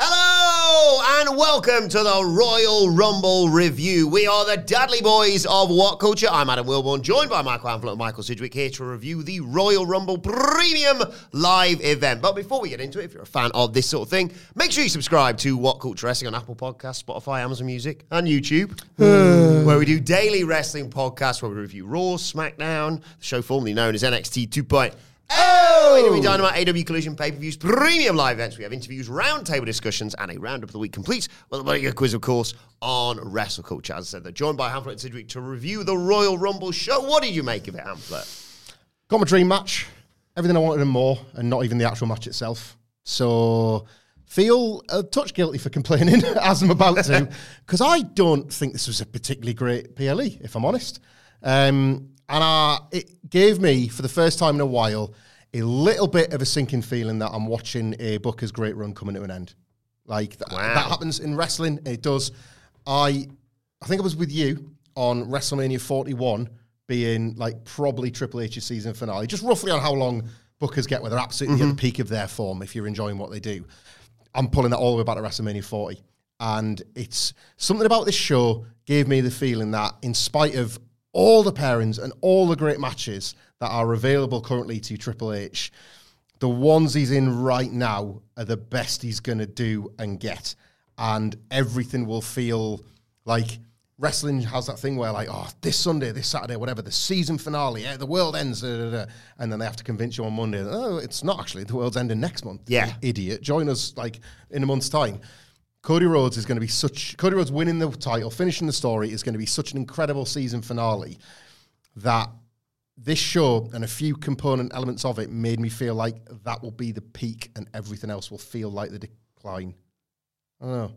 Hello and welcome to the Royal Rumble review. We are the Dadley Boyz of What Culture. I'm Adam Wilbourn, joined by Michael Hamflett and Michael Sidgwick here to review the Royal Rumble Premium live event. But before we get into it, if you're a fan of this sort of thing, make sure you subscribe to What Culture Wrestling on Apple Podcasts, Spotify, Amazon Music, and YouTube, hmm. where we do daily wrestling podcasts where we review Raw, SmackDown, the show formerly known as NXT 2.0. Oh! AEW Dynamite, AEW Collision, pay-per-views, premium live events. We have interviews, roundtable discussions, and a roundup of the week complete with a quiz, of course, on wrestle culture. As I said, they're joined by Hamflett and Sidgwick to review the Royal Rumble show. What did you make of it, Hamflett? Got my dream match, everything I wanted and more, and not even the actual match itself. So feel a touch guilty for complaining as I'm about to, because I don't think this was a particularly great PLE, if I'm honest. Um, and uh, it gave me, for the first time in a while, a little bit of a sinking feeling that I'm watching a Booker's great run coming to an end. Like th- Wow. that happens in wrestling. It does. I, I think I was with you on WrestleMania 41 being like probably Triple H's season finale, just roughly on how long Bookers get where they're absolutely at the peak of their form. If you're enjoying what they do, I'm pulling that all the way back to WrestleMania 40, and it's something about this show gave me the feeling that in spite of all the pairings and all the great matches that are available currently to Triple H, the ones he's in right now are the best he's going to do and get. And everything will feel like wrestling has that thing where, like, oh, this Sunday, this Saturday, whatever, the season finale, yeah, the world ends, da, da, da. and then they have to convince you on Monday, oh, it's not actually, the world's ending next month. Yeah. idiot. Join us, like, in a month's time. Cody Rhodes is going to be such, Cody Rhodes winning the title, finishing the story is going to be such an incredible season finale that this show and a few component elements of it made me feel like that will be the peak and everything else will feel like the decline. I don't know.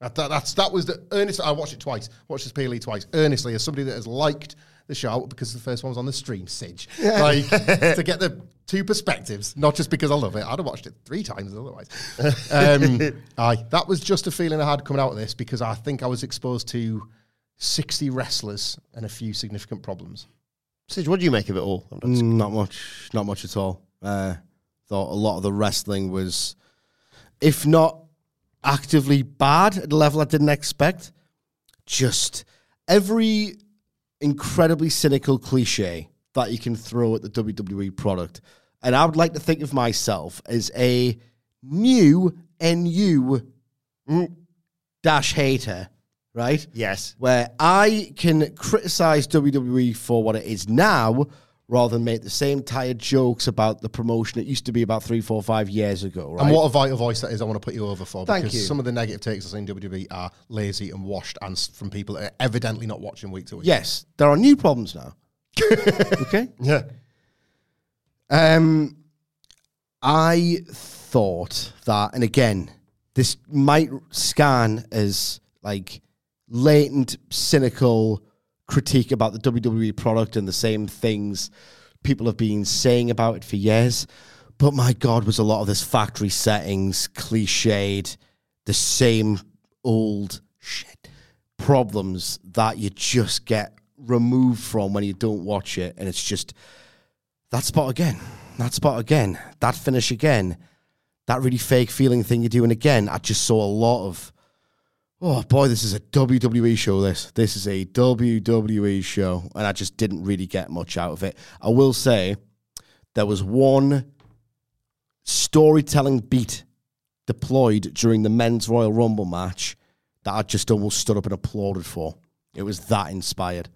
That, that, that's, that was the earnest. I watched it twice, watched this PLE twice, earnestly, as somebody that has liked the show because the first one was on the stream, Sidge. Like, to get the two perspectives, not just because I love it. I'd have watched it three times otherwise. Um, aye, that was just a feeling I had coming out of this because I think I was exposed to 60 wrestlers and a few significant problems. Sidge, what do you make of it all? Mm, not much, not much at all. Uh, thought a lot of the wrestling was, if not actively bad at a level I didn't expect, just every incredibly cynical cliche that you can throw at the WWE product. And I would like to think of myself as a new NU mm, dash hater, right? Yes. where I can criticize WWE for what it is now rather than make the same tired jokes about the promotion it used to be about three, four, five years ago, right? And what a vital voice that is, I want to put you over for. Thank because you. some of the negative takes I've seen WWE are lazy and washed and from people that are evidently not watching week to week. yes, there are new problems now. okay? Yeah. Um, I thought that, and again, this might scan as like latent, cynical critique about the WWE product and the same things people have been saying about it for years. But my God, was a lot of this factory settings, cliched, the same old shit problems that you just get removed from when you don't watch it. And it's just that spot again, that spot again, that finish again, that really fake feeling thing you're doing again. I just saw a lot of, oh boy, this is a WWE show. This this is a WWE show, and I just didn't really get much out of it. I will say there was one storytelling beat deployed during the men's Royal Rumble match that I just almost stood up and applauded for. It was that inspired.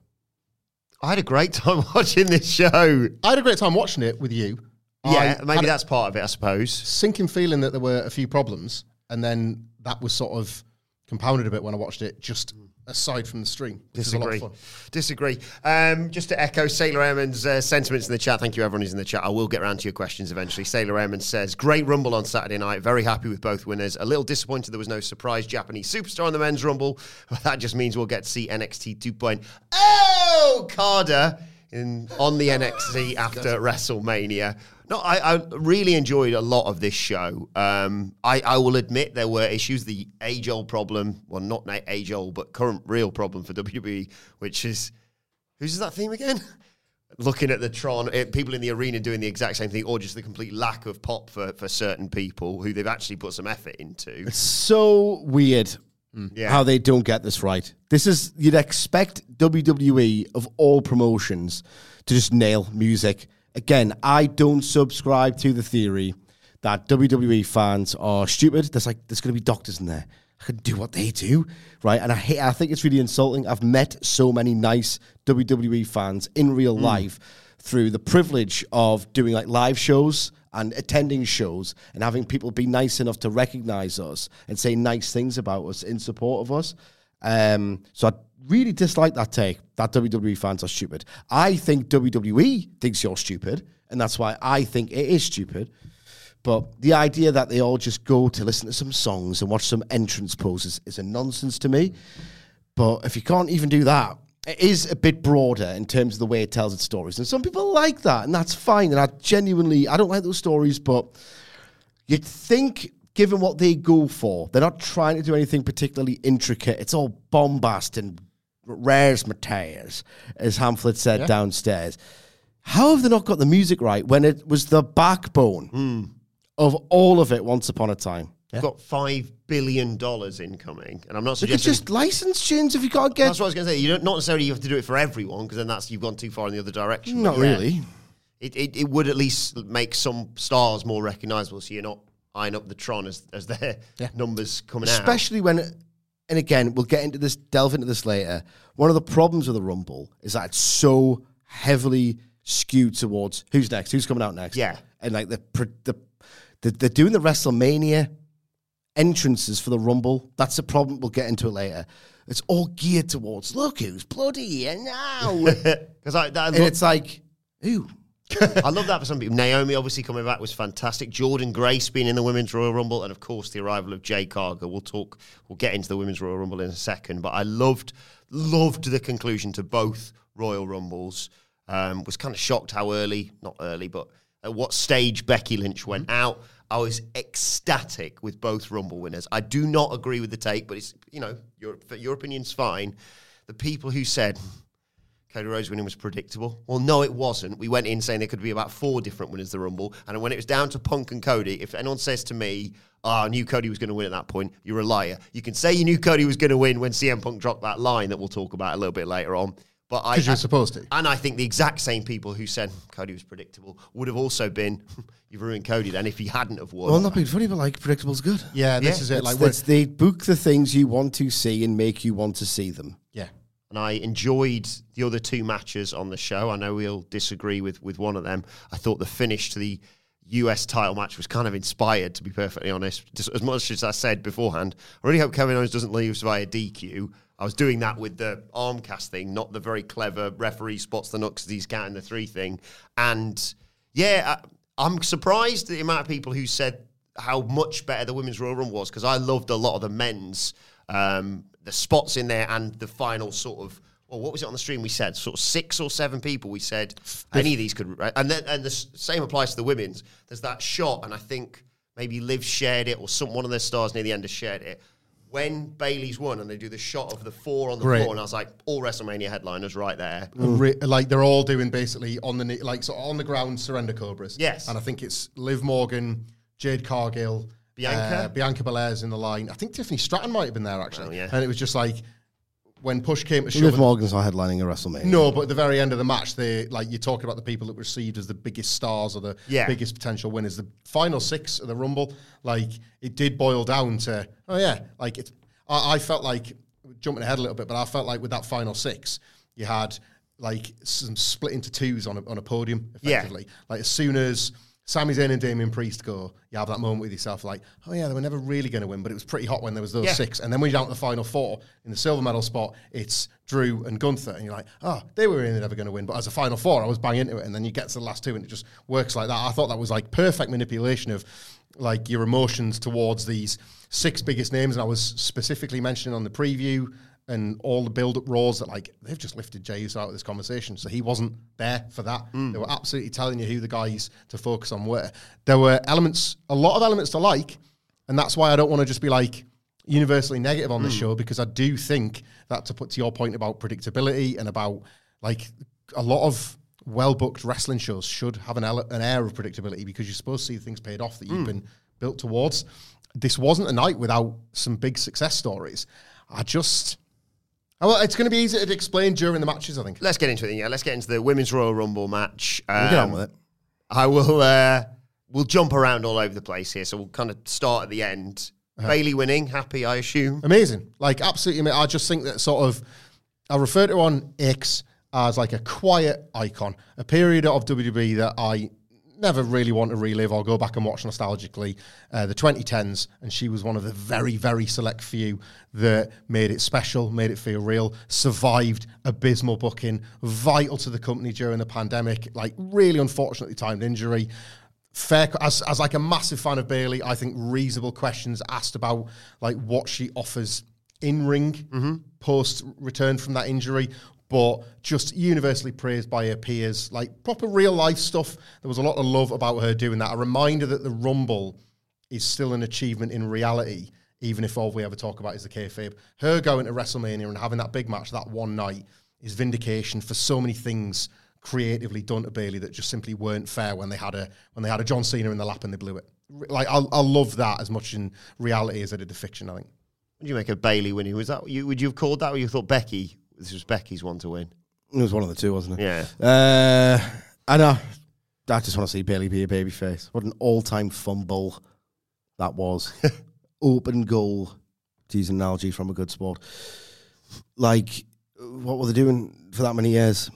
I had a great time watching this show. I had a great time watching it with you. Yeah, I maybe had a that's part of it, I suppose. sinking feeling that there were a few problems, and then that was sort of compounded a bit when I watched it. Just aside from the stream, which was a lot Disagree. of fun. Disagree. Um, just to echo Sailor Airman's uh, sentiments in the chat. Thank you, everyone who's in the chat. I will get around to your questions eventually. Sailor Airman says, "Great Rumble on Saturday night. Very happy with both winners. A little disappointed there was no surprise Japanese superstar in the men's Rumble, but that just means we'll get to see NXT 2.0 Carter in on the NXT after WrestleMania." No, I, I really enjoyed a lot of this show. Um, I, I will admit there were issues. The age old problem, well, not age old, but current real problem for WWE, which is who's that theme again? Looking at the Tron, eh, people in the arena doing the exact same thing, or just the complete lack of pop for, for certain people who they've actually put some effort into. It's so weird Yeah. how they don't get this right. This is, you'd expect WWE of all promotions to just nail music. Again, I don't subscribe to the theory that WWE fans are stupid. There's like, there's going to be doctors in there. I can do what they do, right? And I hate, I think it's really insulting. I've met so many nice WWE fans in real life through the privilege of doing like live shows and attending shows and having people be nice enough to recognize us and say nice things about us in support of us. Um, so I really dislike that take that WWE fans are stupid. I think WWE thinks you're stupid, and that's why I think it is stupid. But the idea that they all just go to listen to some songs and watch some entrance poses is a nonsense to me. But if you can't even do that, it is a bit broader in terms of the way it tells its stories. And some people like that, and that's fine. And I genuinely, I don't like those stories, but you'd think, given what they go for, they're not trying to do anything particularly intricate. It's all bombast and rares materials, as Hamflett said downstairs. How have they not got the music right when it was the backbone hmm. of all of it once upon a time? We've got $5 billion incoming, and I'm not suggesting. just license tunes if you can't get. that's what I was going to say. You don't not necessarily have to do it for everyone because then that's you've gone too far in the other direction. Not yeah, really. It, it it would at least make some stars more recognizable, so you're not eyeing up the Tron as as their numbers coming out. Especially when, and again, we'll get into this, delve into this later. One of the problems with the Rumble is that it's so heavily skewed towards who's next, who's coming out next. Yeah. and like the the, the they're doing the WrestleMania entrances for the Rumble. That's a problem. We'll get into it later. It's all geared towards look who's bloody and now, Because I, I, and love, it's like ooh. I love that for some people. Naomi obviously coming back was fantastic. Jordynne Grace being in the Women's Royal Rumble, and of course the arrival of Jade Cargill. We'll talk. We'll get into the Women's Royal Rumble in a second. But I loved loved the conclusion to both Royal Rumbles. Um, was kind of shocked how early, not early, but at what stage Becky Lynch went out. I was ecstatic with both Rumble winners. I do not agree with the take, but it's you know your your opinion's fine. The people who said Cody Rhodes winning was predictable. Well, no, it wasn't. We went in saying there could be about four different winners of the Rumble. And when it was down to Punk and Cody, if anyone says to me, oh, I knew Cody was going to win at that point, you're a liar. You can say you knew Cody was going to win when CM Punk dropped that line that we'll talk about a little bit later on. But I, 'Cause you're supposed to. And I think the exact same people who said Cody was predictable would have also been, you've ruined Cody then if he hadn't have won. Well, not being funny, but like predictable's good. Yeah, this Yeah, is it. It's, Like, we're, it's- they book the things you want to see and make you want to see them. And I enjoyed the other two matches on the show. I know we'll disagree with with one of them. I thought the finish to the US title match was kind of inspired, to be perfectly honest. Just as much as I said beforehand, I really hope Kevin Owens doesn't lose via DQ. I was doing that with the arm cast thing, not the very clever referee spots the nuts he's counting the three thing. And yeah, I, I'm surprised the amount of people who said how much better the women's Royal Rumble was because I loved a lot of the men's, um, the spots in there and the final sort of. Well, what was it on the stream? We said sort of six or seven people. We said any of these could, right? and then and the same applies to the women's. There's that shot, and I think maybe Liv shared it or some one of their stars near the end has shared it. When Bayley's won and they do the shot of the four on the Great. floor, and I was like, all WrestleMania headliners right there. Re- like they're all doing basically on the like so on the ground surrender cobras. Yes. and I think it's Liv Morgan, Jade Cargill, Bianca? uh, Bianca Belair's in the line. I think Tiffany Stratton might have been there actually. Oh, yeah. and it was just like when push came to shove, Liv Morgan's not headlining a WrestleMania. no, but at the very end of the match, they like you're talking about the people that were received as the biggest stars or the Yeah. biggest potential winners. The final six of the Rumble, like it did boil down to oh yeah, like it's. I, I felt like jumping ahead a little bit, but I felt like with that final six, you had like some split into twos on a, on a podium Yeah. effectively. Like as soon as Sami Zayn and Damien Priest go, you have that moment with yourself, like, oh yeah, they were never really going to win, but it was pretty hot when there was those Yeah. six. And then when you're down to the final four in the silver medal spot, it's Drew and Gunther, and you're like, oh, they were really never going to win. But as a final four, I was bang into it, and then you get to the last two, and it just works like that. I thought that was like perfect manipulation of like your emotions towards these six biggest names, and I was specifically mentioning on the preview and all the build-up roars that like they've just lifted Jey Uso out of this conversation, so he wasn't there for that. Mm. They were absolutely telling you who the guys to focus on were. There were elements, a lot of elements to like, and that's why I don't want to just be like universally negative on this mm. show because I do think that to put to your point about predictability and about like a lot of well-booked wrestling shows should have an, ele- an air of predictability because you're supposed to see things paid off that you've mm. been built towards. This wasn't a night without some big success stories. I just. Oh, well, it's going to be easy to explain during the matches, I think. Let's get into it. Yeah, let's get into the women's Royal Rumble match. We'll get on Um, with it. I will. Uh, we'll jump around all over the place here, so we'll kind of start at the end. Uh-huh. Bayley winning, happy, I assume. Amazing. Like, absolutely. ama- I just think that sort of, I refer to on X as like a quiet icon, a period of WWE that I never really want to relive. Or go back and watch nostalgically. Uh, the 2010s, and she was one of the very, very select few that made it special, made it feel real, survived abysmal booking, vital to the company during the pandemic, like really unfortunately timed injury. Fair as, as like a massive fan of Bayley, I think reasonable questions asked about like what she offers in ring post return from that injury, but just universally praised by her peers, like proper real life stuff. There was a lot of love about her doing that. A reminder that the Rumble is still an achievement in reality, even if all we ever talk about is the kayfabe. Her going to WrestleMania and having that big match that one night is vindication for so many things creatively done to Bayley that just simply weren't fair when they had a when they had a John Cena in the lap and they blew it. Like I, I love that as much in reality as I did the fiction. I think. Would you make a Bayley winning? Was that you? Would you have called that, or you thought Becky? This was Becky's one to win. It was one of the two, wasn't it? Yeah. Uh, I know. I just want to see Bayley be a babyface. What an all-time fumble that was. Open goal, to use an analogy from a good sport. Like, what were they doing for that many years?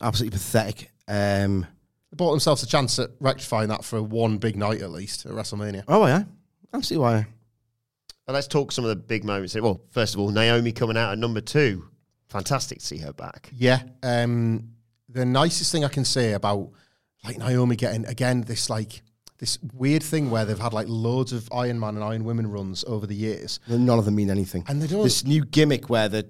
Absolutely pathetic. Um, They bought themselves a chance at rectifying that for one big night at least at WrestleMania. oh, yeah. I see why. Well, let's talk some of the big moments. here. Well, first of all, Naomi coming out at number two. Fantastic to see her back. Yeah. Um, the nicest thing I can say about like Naomi getting again this like this weird thing where they've had like loads of Iron Man and Iron Women runs over the years. None of them mean anything. And they don't- This new gimmick where they're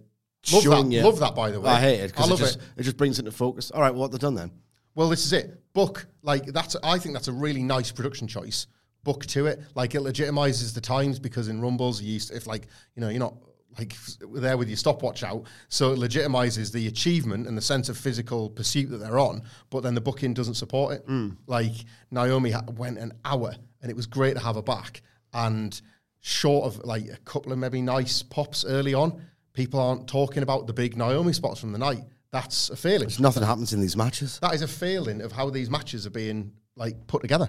Love showing that- you. love that, by the way. I hate it I because it love just, it. it just brings it into focus. All right, well, what they've done then? Well, this is it. Book like that's. I think that's a really nice production choice. Book to it, like it legitimizes the times because in rumbles you used to, if like you know you're not like there with your stopwatch out, so it legitimizes the achievement and the sense of physical pursuit that they're on. But then the booking doesn't support it. Hmm. Like Naomi went an hour, and it was great to have her back. And short of like a couple of maybe nice pops early on, people aren't talking about the big Naomi spots from the night. That's a failing. There's nothing happens in these matches. That is a failing of how these matches are being like put together.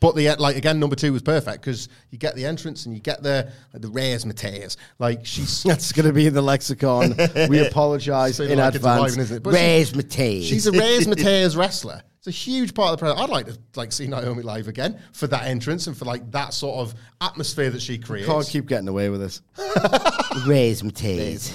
But the like again, number two was perfect because you get the entrance and you get the like, the rares Mateas. Like she's That's going to be in the lexicon. we apologise Saying in like advance. arriving, isn't it? But she- Mateus. she's a rares Mateas wrestler. It's a huge part of the program. I'd like to like see Naomi live again for that entrance and for like that sort of atmosphere that she creates. Can't keep getting away with this. Raise Mateus.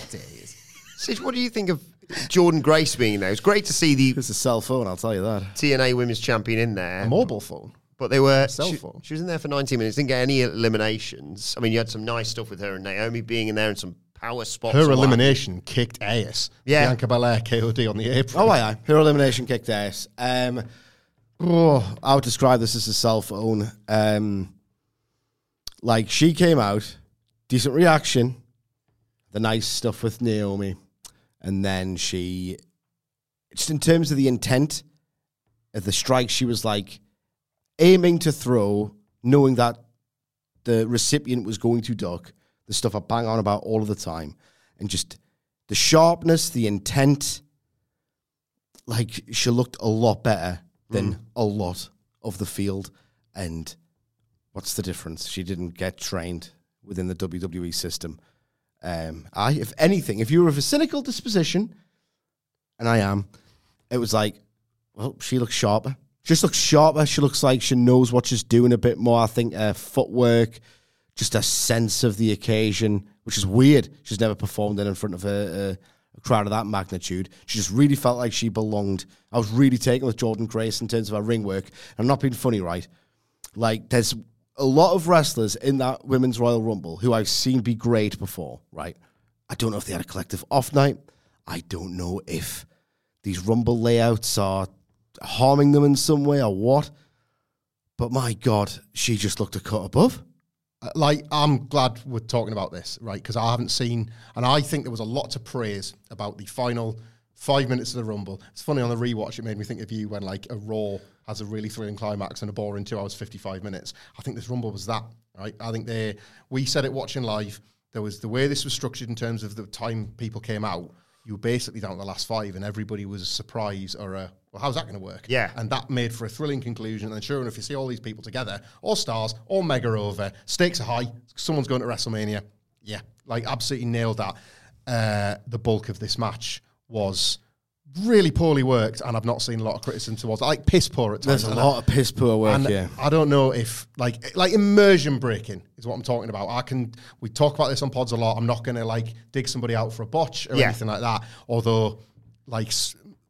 Sid, what do you think of Jordynne Grace being there? It's great to see the It's a cell phone, I'll tell you that. TNA Women's Champion in there. a mobile phone. But they were Cell she, phone. she was in there for 19 minutes, didn't get any eliminations. I mean, you had some nice stuff with her and Naomi being in there and some power spots. Her and what elimination kicked ass. Yeah. Bianca Belair KOD on the apron. Oh, aye, aye. Her elimination kicked ass. Um, oh, I would describe this as a cell phone. Um, like, she came out, decent reaction, the nice stuff with Naomi, and then she, just in terms of the intent of the strike, she was like aiming to throw, knowing that the recipient was going to duck, the stuff I bang on about all of the time, and just the sharpness, the intent, like she looked a lot better than a lot of the field. And what's the difference? She didn't get trained within the WWE system. Um, I, if anything, if you were of a cynical disposition, and I am, it was like, well, she looks sharper. She just looks sharper. She looks like she knows what she's doing a bit more. I think her footwork, just a sense of the occasion, which is weird. She's never performed in in front of a, a, a crowd of that magnitude. She just really felt like she belonged. I was really taken with Jordynne Grace in terms of her ring work. I'm not being funny, right? Like, there's a lot of wrestlers in that Women's Royal Rumble who I've seen be great before, right? I don't know if they had a collective off night. I don't know if these Rumble layouts are harming them in some way or what. But my God, she just looked a cut above. Uh, like I'm glad we're talking about this, right? Because I haven't seen, and I think there was a lot to praise about the final five minutes of the Rumble. It's funny on the rewatch; it made me think of you when like a Raw has a really thrilling climax and a boring two hours fifty five minutes. I think this Rumble was that, right? I think they we said it watching live. There was the way this was structured in terms of the time people came out. You were basically down to the last five, and everybody was a surprise or a well, how's that going to work? Yeah. and that made for a thrilling conclusion. And sure enough, you see all these people together, all stars, all mega over, stakes are high. Someone's going to WrestleMania. Yeah, like absolutely nailed that. Uh, the bulk of this match was really poorly worked, and I've not seen a lot of criticism towards it. Like piss poor at times. There's a and lot of piss poor work, and yeah. I don't know if like like immersion breaking is what I'm talking about. I can we talk about this on pods a lot. I'm not going to like dig somebody out for a botch or Yeah. anything like that. Although like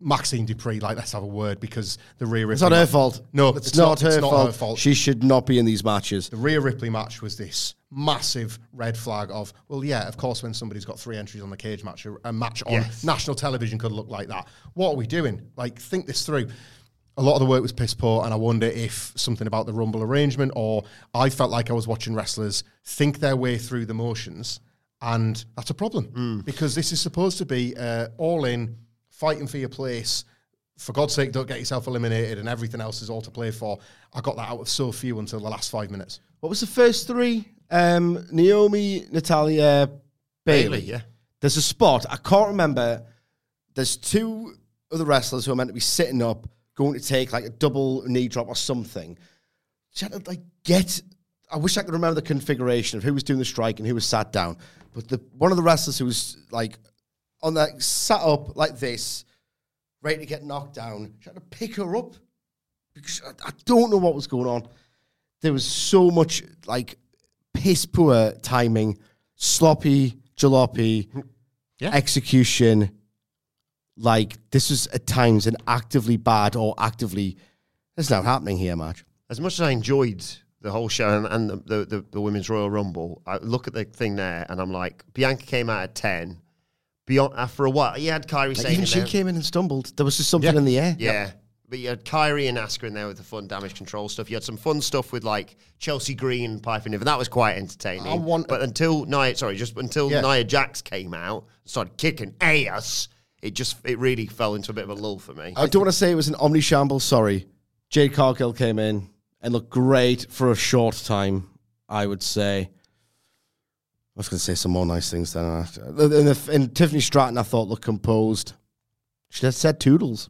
Maxxine Dupri, like let's have a word because the Rhea Ripley It's not her fault. No, it's, not, her, it's fault. her fault. She should not be in these matches. the Rhea Ripley match was this massive red flag of, well, yeah, of course, when somebody's got three entries on the cage match, a, match on Yes. national television could look like that. What are we doing? Like, think this through. A lot of the work was piss poor, and I wonder if something about the Rumble arrangement, or I felt like I was watching wrestlers think their way through the motions, and that's a problem because this is supposed to be uh, all in, fighting for your place. For God's sake, don't get yourself eliminated, and everything else is all to play for. I got that out of so few until the last five minutes. What was the first three? Um, Naomi, Natalya, Bayley. Bayley, yeah. There's a spot I can't remember. There's two other wrestlers who are meant to be sitting up, going to take like a double knee drop or something. She had to like get. I wish I could remember the configuration of who was doing the strike and who was sat down. But the one of the wrestlers who was like on that sat up like this, ready to get knocked down. She had to pick her up because I, I don't know what was going on. There was so much like piss poor timing, sloppy, jalopy, Yeah. execution. Like this was at times an actively bad or actively. That's not happening here, Marge. as much as I enjoyed the whole show and, and the, the, the, the Women's Royal Rumble, I look at the thing there and I'm like, Bianca came out at 10. Beyond, after a while, you had Kairi Like, saying even she there- came in and stumbled. There was just something Yeah. in the air. Yeah. But you had Kairi and Asuka in there with the fun damage control stuff. You had some fun stuff with like Chelsea Green piping in, and that was quite entertaining. I want- but until Nia, sorry, just until Yeah. Nia Jax came out, started kicking ass. It just it really fell into a bit of a lull for me. I don't want to say it was an omni shambles. Sorry, Jade Cargill came in and looked great for a short time. I would say. I was going to say some more nice things then. And, the- and Tiffany Stratton, I thought looked composed. She just said toodles.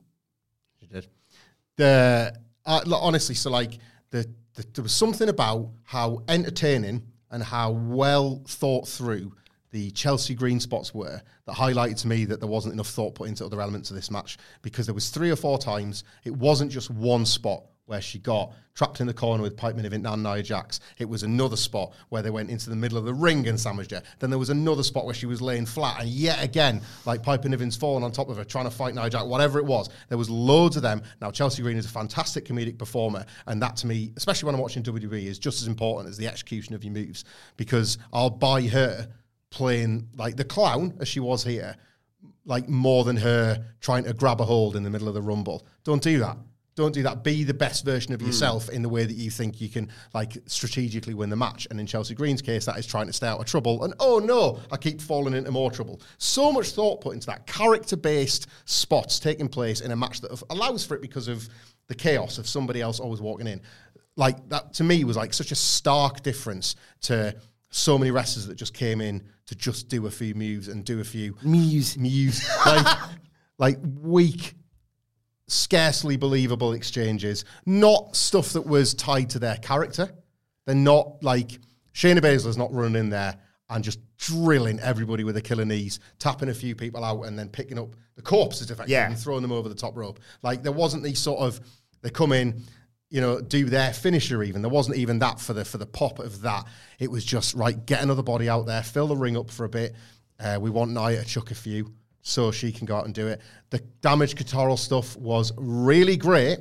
The uh, honestly, so like the, the there was something about how entertaining and how well thought through the Chelsea Green spots were that highlighted to me that there wasn't enough thought put into other elements of this match because there was three or four times it wasn't just one spot where she got trapped in the corner with Piper Niven and Nia Jax. It was another spot where they went into the middle of the ring and sandwiched her. Then there was another spot where she was laying flat, and yet again, like Piper Niven's falling on top of her, trying to fight Nia Jax, whatever it was. There was loads of them. Now Chelsea Green is a fantastic comedic performer, and that to me, especially when I'm watching WWE, is just as important as the execution of your moves because I'll buy her playing like the clown as she was here like more than her trying to grab a hold in the middle of the rumble. Don't do that. Don't do that. Be the best version of hmm. yourself in the way that you think you can, like, strategically win the match. And in Chelsea Green's case, that is trying to stay out of trouble. And oh no, I keep falling into more trouble. So much thought put into that. Character based spots taking place in a match that allows for it because of the chaos of somebody else always walking in. Like, that to me was like such a stark difference to so many wrestlers that just came in to just do a few moves and do a few Muse. muse like like weak scarcely believable exchanges not stuff that was tied to their character. They're not like Shayna Baszler's not running in there and just drilling everybody with a killer knees tapping a few people out and then picking up the corpses effectively Yeah. and throwing them over the top rope. Like there wasn't these sort of they come in you know do their finisher even. There wasn't even that for the for the pop of that. It was just right get another body out there fill the ring up for a bit. Uh, we want Nia to chuck a few so she can go out and do it the Damage CTRL stuff was really great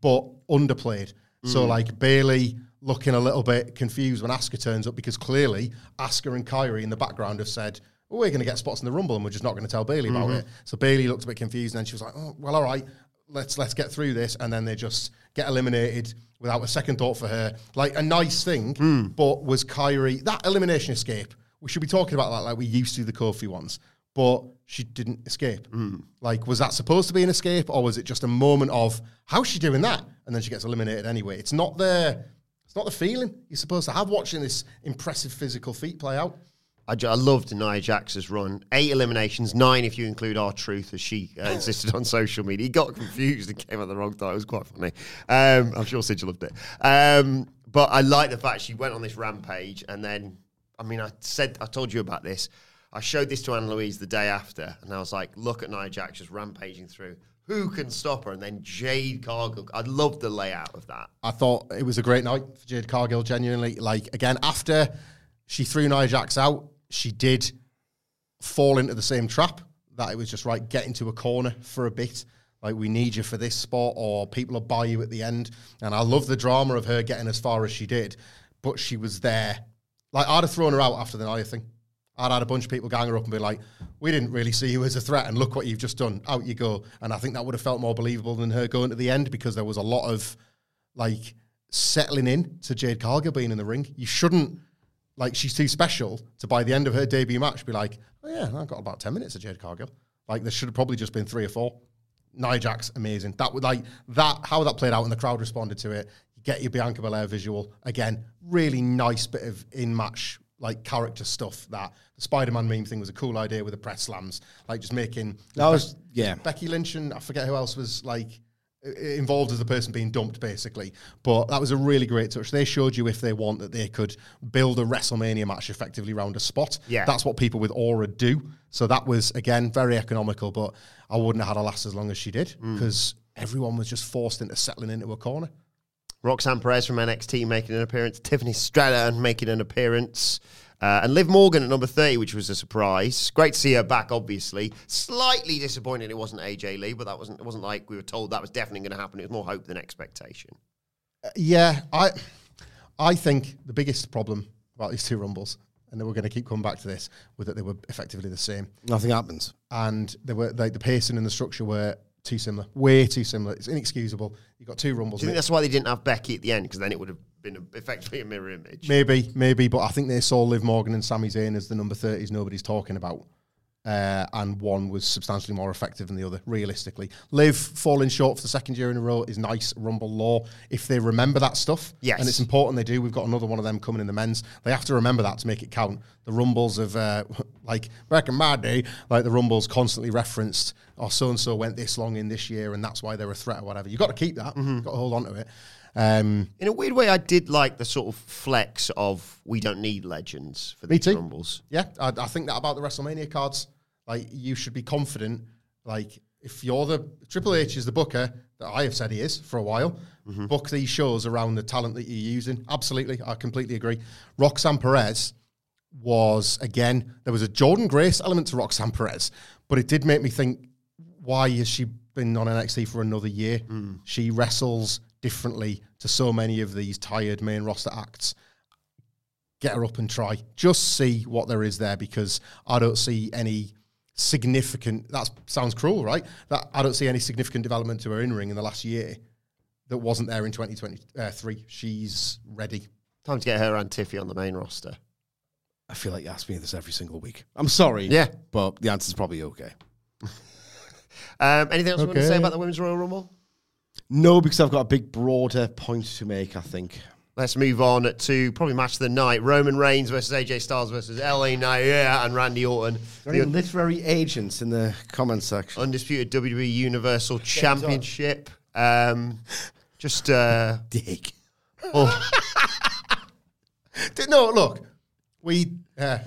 but underplayed so mm. like Bayley looking a little bit confused when Asuka turns up because clearly Asuka and Kairi in the background have said oh, we're going to get spots in the Rumble and we're just not going to tell Bayley about mm-hmm. it. So Bayley looked a bit confused and then she was like, oh, well, all right, let's let's get through this. And then they just get eliminated without a second thought for her. Like a nice thing, mm. but was Kairi, that elimination escape, we should be talking about that like we used to the Kofi ones. But she didn't escape. Like, was that supposed to be an escape, or was it just a moment of how's she doing that? And then she gets eliminated anyway. It's not the, it's not the feeling you're supposed to have watching this impressive physical feat play out. I, ju- I loved Nia Jax's run. Eight eliminations, nine if you include R-Truth, as she uh, insisted on social media. He got confused and came at the wrong time. It was quite funny. Um, I'm sure Sidge loved it. Um, but I like the fact she went on this rampage and then, I mean, I said, I told you about this. I showed this to Anne Louise the day after, and I was like, look at Nia Jax just rampaging through. Who can stop her? And then Jade Cargill. I loved the layout of that. I thought it was a great night for Jade Cargill. Genuinely, like again after she threw Nia Jax out, she did fall into the same trap that it was just right get into a corner for a bit. Like we need you for this spot, or people will buy you at the end. And I love the drama of her getting as far as she did, but she was there. Like I'd have thrown her out after the Nia thing. I'd had a bunch of people gang her up and be like, "We didn't really see you as a threat, and look what you've just done. Out you go." And I think that would have felt more believable than her going to the end because there was a lot of like settling in to Jade Cargill being in the ring. You shouldn't like she's too special to by the end of her debut match be like, oh yeah, I've got about ten minutes of Jade Cargill. Like there should have probably just been three or four. Nia amazing. That would like that how that played out and the crowd responded to it. You get your Bianca Belair visual again. Really nice bit of in match like character stuff. That the Spider Man meme thing was a cool idea with the press slams, like just making That was- yeah. Becky Lynch and I forget who else was like involved as the person being dumped, basically. But that was a really great touch. They showed you if they want that they could build a WrestleMania match effectively around a spot. Yeah. that's what people with aura do. So that was again very economical. But I wouldn't have had her last as long as she did mm. because everyone was just forced into settling into a corner. Roxanne Perez from NXT making an appearance, Tiffany Stratton making an appearance, uh, and Liv Morgan at number 30, which was a surprise. Great to see her back, obviously. Slightly disappointed it wasn't AJ Lee, but that wasn't it wasn't like we were told that was definitely going to happen. It was more hope than expectation. Yeah, I I think the biggest problem about these two rumbles, and then we're going to keep coming back to this, was that they were effectively the same. Nothing happens. and they were like the pacing and the structure were too similar, way too similar. It's inexcusable. You've got two rumbles. Do you think that's why they didn't have Becky at the end? Because then it would have been a, effectively a mirror image. Maybe, maybe, but I think they saw Liv Morgan and Sami Zayn as the number thirties nobody's talking about. Uh, and one was substantially more effective than the other, realistically. Liv falling short for the second year in a row is nice rumble lore. If they remember that stuff, Yes. and it's important they do. We've got another one of them coming in the men's. They have to remember that to make it count. The rumbles of uh, like back in my day, like the rumbles constantly referenced, oh, so and so went this long in this year, and that's why they're a threat or whatever. You've got to keep that. You've got to hold on to it. Um, In a weird way, I did like the sort of flex of we don't need legends for Me these too. rumbles. Yeah, I, I think that about the WrestleMania cards. Like, you should be confident. Like, if you're the Triple H is the booker that I have said he is for a while, mm-hmm. book these shows around the talent that you're using. Absolutely, I completely agree. Roxanne Perez was again there was a Jordynne Grace element to Roxanne Perez, but it did make me think, why has she been on NXT for another year? Mm. She wrestles differently to so many of these tired main roster acts get her up and try. Just see what there is there because I don't see any significant. That sounds cruel, right? That I don't see any significant development to her in ring in the last year that wasn't there in 2023. She's ready. Time to get her and Tiffy on the main roster. I feel like you ask me this every single week. I'm sorry. Yeah. But the answer's probably okay. Um, anything else you want to say about the Women's Royal Rumble? No, because I've got a big broader point to make, I think. Let's move on to probably match of the night: Roman Reigns versus AJ Styles versus LA Knight yeah, and Randy Orton. Any The literary agents in the comment section? undisputed WWE Universal Championship. Um, just uh, Dick. oh, No, look, we uh,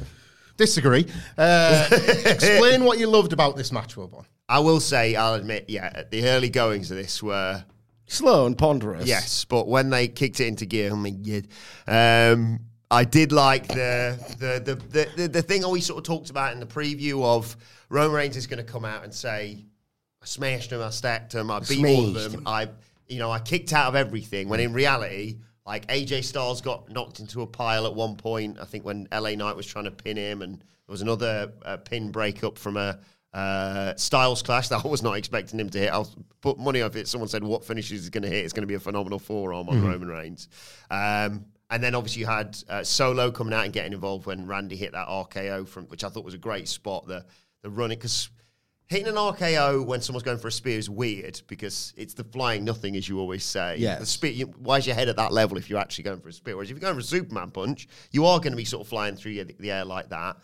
disagree. Uh, explain what you loved about this match, Wilbourn. I will say, I'll admit, yeah, the early goings of this were Slow and ponderous. Yes, but when they kicked it into gear, I mean, yeah, um, I did like the the, the the the the thing we sort of talked about in the preview of Roman Reigns is going to come out and say, "I smashed him, I stacked him, I beat all of them, I you know I kicked out of everything." When in reality. Like AJ Styles got knocked into a pile at one point. I think when LA Knight was trying to pin him, and there was another uh, pin breakup from a uh, Styles clash that I was not expecting him to hit. I'll put money on it. Someone said what finishes he's going to hit. It's going to be a phenomenal forearm on Roman Reigns. Um, and then obviously you had uh, Solo coming out and getting involved when Randy hit that RKO from, which I thought was a great spot. The the running because hitting an RKO when someone's going for a spear is weird because it's the flying nothing, as you always say. Yeah. The spear, you, why is your head at that level if you're actually going for a spear? Whereas if you're going for a Superman punch, you are going to be sort of flying through the, the air like that.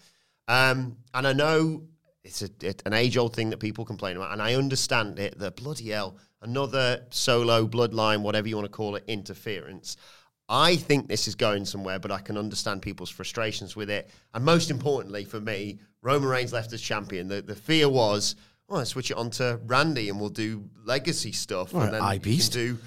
Um, and I know it's a, it, an age old thing that people complain about, and I understand it. The bloody hell, another solo bloodline, whatever you want to call it, interference. I think this is going somewhere, but I can understand people's frustrations with it. And most importantly for me, Roman Reigns left as champion. The the fear was, oh, let's switch it on to Randy and we'll do legacy stuff. And then I you can do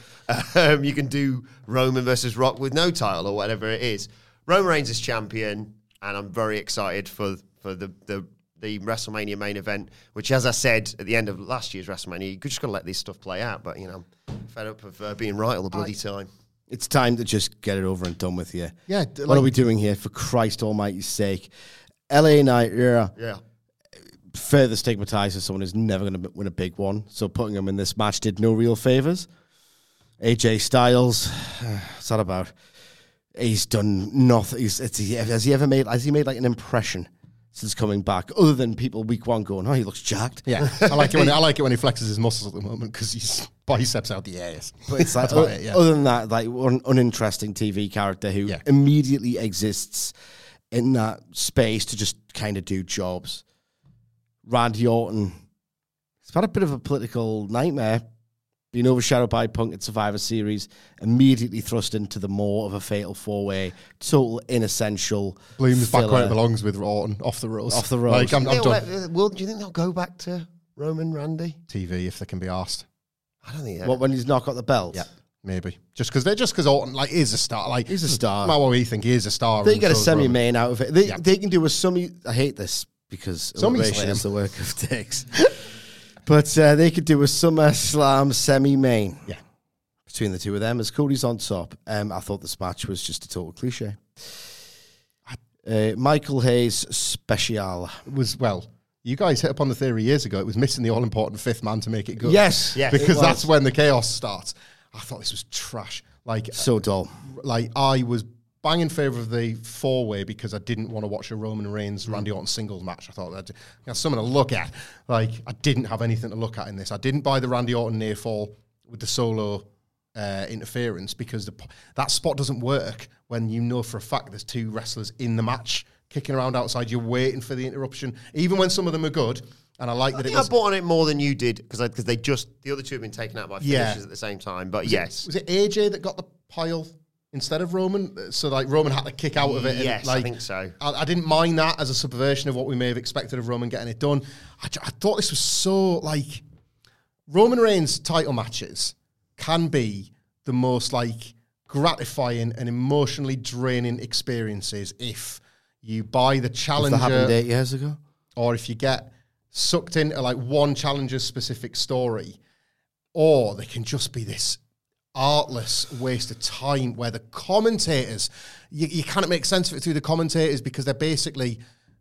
um, you can do Roman versus Rock with no title or whatever it is. Roman Reigns is champion, and I'm very excited for for the the the WrestleMania main event, which, as I said at the end of last year's WrestleMania, you just got to let this stuff play out. But you know, I'm fed up of uh, being right all the bloody time. It's time to just get it over and done with you. Yeah, d- what like- are we doing here, for Christ Almighty's sake? LA Knight, yeah, Yeah. further stigmatized as someone who's never going to win a big one. So putting him in this match did no real favors. AJ Styles, what's that about? He's done nothing. He's, it's, has he ever made? Has he made like an impression since coming back, other than people week one going, "Oh, he looks jacked." Yeah, I like it when I like it when he flexes his muscles at the moment because his biceps out the ass. But it's like, o- it, yeah. other than that, like un- uninteresting TV character who Yeah. immediately exists in that space to just kind of do jobs. Randy Orton, he's had a bit of a political nightmare, being overshadowed by Punk at Survivor Series, immediately thrust into the more of a fatal four way, total inessential. Bloom's back where it belongs with Orton off the road. Off the road. Like I'm, I'm They'll done. Will, do you think they'll go back to Roman Randy? TV if they can be asked. I don't think. What when he's not got the belt? Yeah, maybe just because they're just because Orton like is a star. Like He's a star. Not what we think he is a star. They and get a semi main out of it. They Yeah. they can do a semi. I hate this because Summy alliteration slam. is the work of dicks. but uh, they could do a summer slam semi main. Yeah. Between the two of them, as Cody's on top, um, I thought this match was just a total cliche. Uh, Michael Hayes special. was well. You guys hit upon the theory years ago. It was missing the all important fifth man to make it good. Yes, yes, because that's when the chaos starts. I thought this was trash. Like So dull. like I was bang in favor of the four way because I didn't want to watch a Roman Reigns Randy Orton singles match. I thought that that's something to look at. Like I didn't have anything to look at in this. I didn't buy the Randy Orton near fall with the solo uh, interference because the, that spot doesn't work when you know for a fact there's two wrestlers in the match kicking around outside. You're waiting for the interruption, even when some of them are good. And I like I that it I bought on it more than you did because because they just the other two have been taken out by finishes Yeah. at the same time. But was yes, it, was it AJ that got the pile instead of Roman? Uh, so like Roman had to kick out of it. and, Yes, I think so. I, I didn't mind that as a subversion of what we may have expected of Roman getting it done. I, I thought this was so like Roman Reigns title matches can be the most like gratifying and emotionally draining experiences if you buy the If that challenger happened eight years ago. or if you get sucked into like one challenger's specific story, or they can just be this artless waste of time where the commentators, you, you can't make sense of it through the commentators because they're basically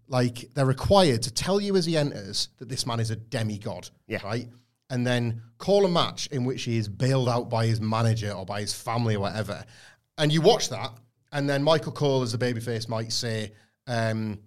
like they're required to tell you as he enters that this man is a demigod, Yeah. right? And then call a match in which he is bailed out by his manager or by his family or whatever. And you watch that, and then Michael Cole, as the babyface, might say, um,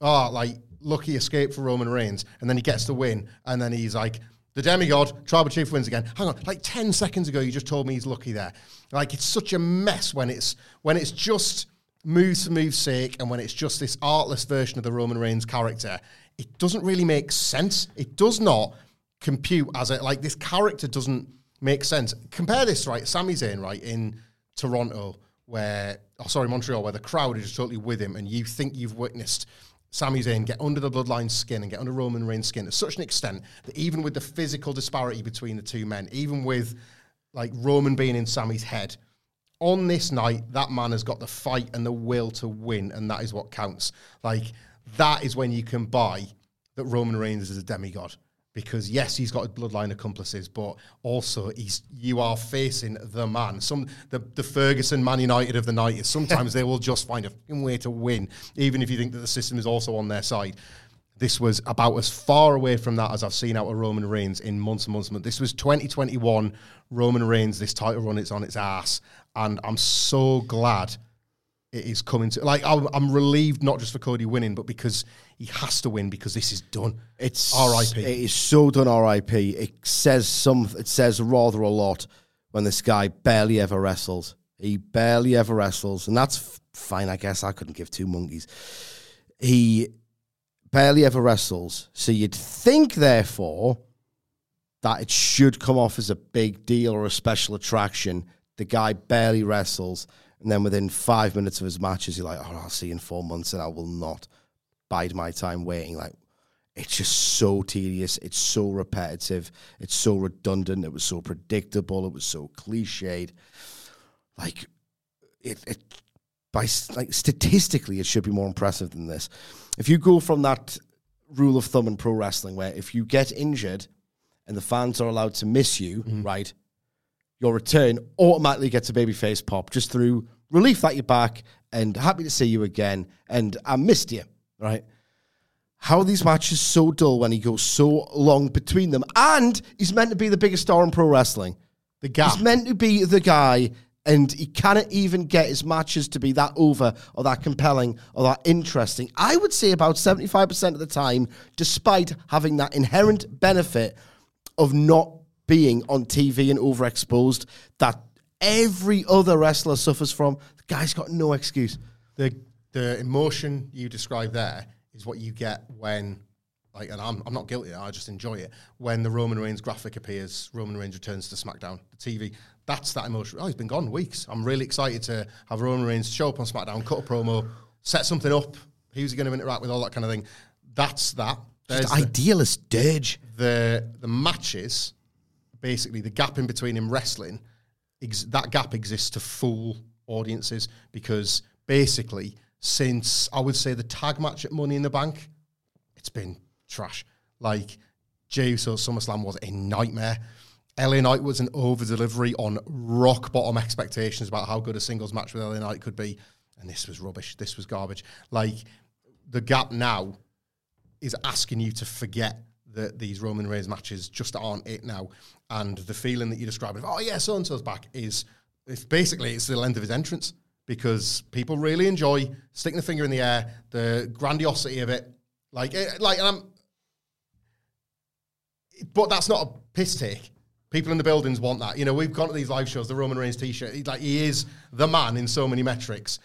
oh, like lucky escape for Roman Reigns, and then he gets the win, and then he's like The demigod, tribal chief wins again. Hang on, like ten seconds ago, you just told me he's lucky there. Like it's such a mess when it's when it's just moves for move's sake, and when it's just this artless version of the Roman Reigns character. It doesn't really make sense. It does not compute as a like this character doesn't make sense. Compare this right, Sami Zayn right in Toronto, where oh sorry Montreal, where the crowd is totally with him, and you think you've witnessed Sami Zayn get under the bloodline skin and get under Roman Reigns' skin to such an extent that even with the physical disparity between the two men, even with like Roman being in Sami's head, on this night, that man has got the fight and the will to win, and that is what counts. Like that is when you can buy that Roman Reigns is a demigod. Because yes, he's got bloodline accomplices, but also he's you are facing the man. Some the, the Ferguson Man United of the night is sometimes they will just find a way to win, even if you think that the system is also on their side. This was about as far away from that as I've seen out of Roman Reigns in months and months and months. This was 2021 Roman Reigns. This title run, it's on its ass, and I'm so glad it is coming to. Like I'm, I'm relieved not just for Cody winning, but because he has to win because this is done. It's R.I.P.. It is so done. R.I.P. It says some. It says rather a lot when this guy barely ever wrestles. He barely ever wrestles, and that's fine. I guess I couldn't give two monkeys. He barely ever wrestles, so you'd think, therefore, that it should come off as a big deal or a special attraction. The guy barely wrestles, and then within five minutes of his matches, you're like, "Oh, I'll see you in four months," and I will not bide my time waiting. Like, it's just so tedious. It's so repetitive. It's so redundant. It was so predictable. It was so cliched. Like, it, it by like statistically, it should be more impressive than this. If you go from that rule of thumb in pro wrestling, where if you get injured and the fans are allowed to miss you, mm-hmm. right, your return automatically gets a babyface pop just through relief that you're back and happy to see you again. And I missed you, right? How are these matches so dull when he goes so long between them? And he's meant to be the biggest star in pro wrestling. The guy. He's meant to be the guy, and he cannot even get his matches to be that over or that compelling or that interesting. I would say about 75% of the time, despite having that inherent benefit of not being on TV and overexposed that every other wrestler suffers from. The guy's got no excuse. the the emotion you describe there is what you get when like and I'm, I'm not guilty I just enjoy it when the Roman Reigns graphic appears Roman Reigns returns to SmackDown the TV that's that emotion oh he's been gone weeks I'm really excited to have Roman Reigns show up on SmackDown cut a promo set something up who's he going to interact with all that kind of thing that's that There's Just the- idealist dirge. the the matches, basically the gap in between him wrestling, ex- that gap exists to fool audiences because basically since I would say the tag match at Money in the Bank, it's been trash. Like Jey Uso's SummerSlam was a nightmare. LA Knight was an over delivery on rock bottom expectations about how good a singles match with LA Knight could be, and this was rubbish. This was garbage. Like the gap now is asking you to forget that these Roman Reigns matches just aren't it now. And the feeling that you describe of, oh yeah, so and so's back is it's basically it's the length of his entrance because people really enjoy sticking the finger in the air, the grandiosity of it. Like, eh, like, and I'm, but that's not a piss take. People in the buildings want that. You know, we've gone to these live shows, the Roman Reigns t-shirt. He's like, he is the man in so many metrics.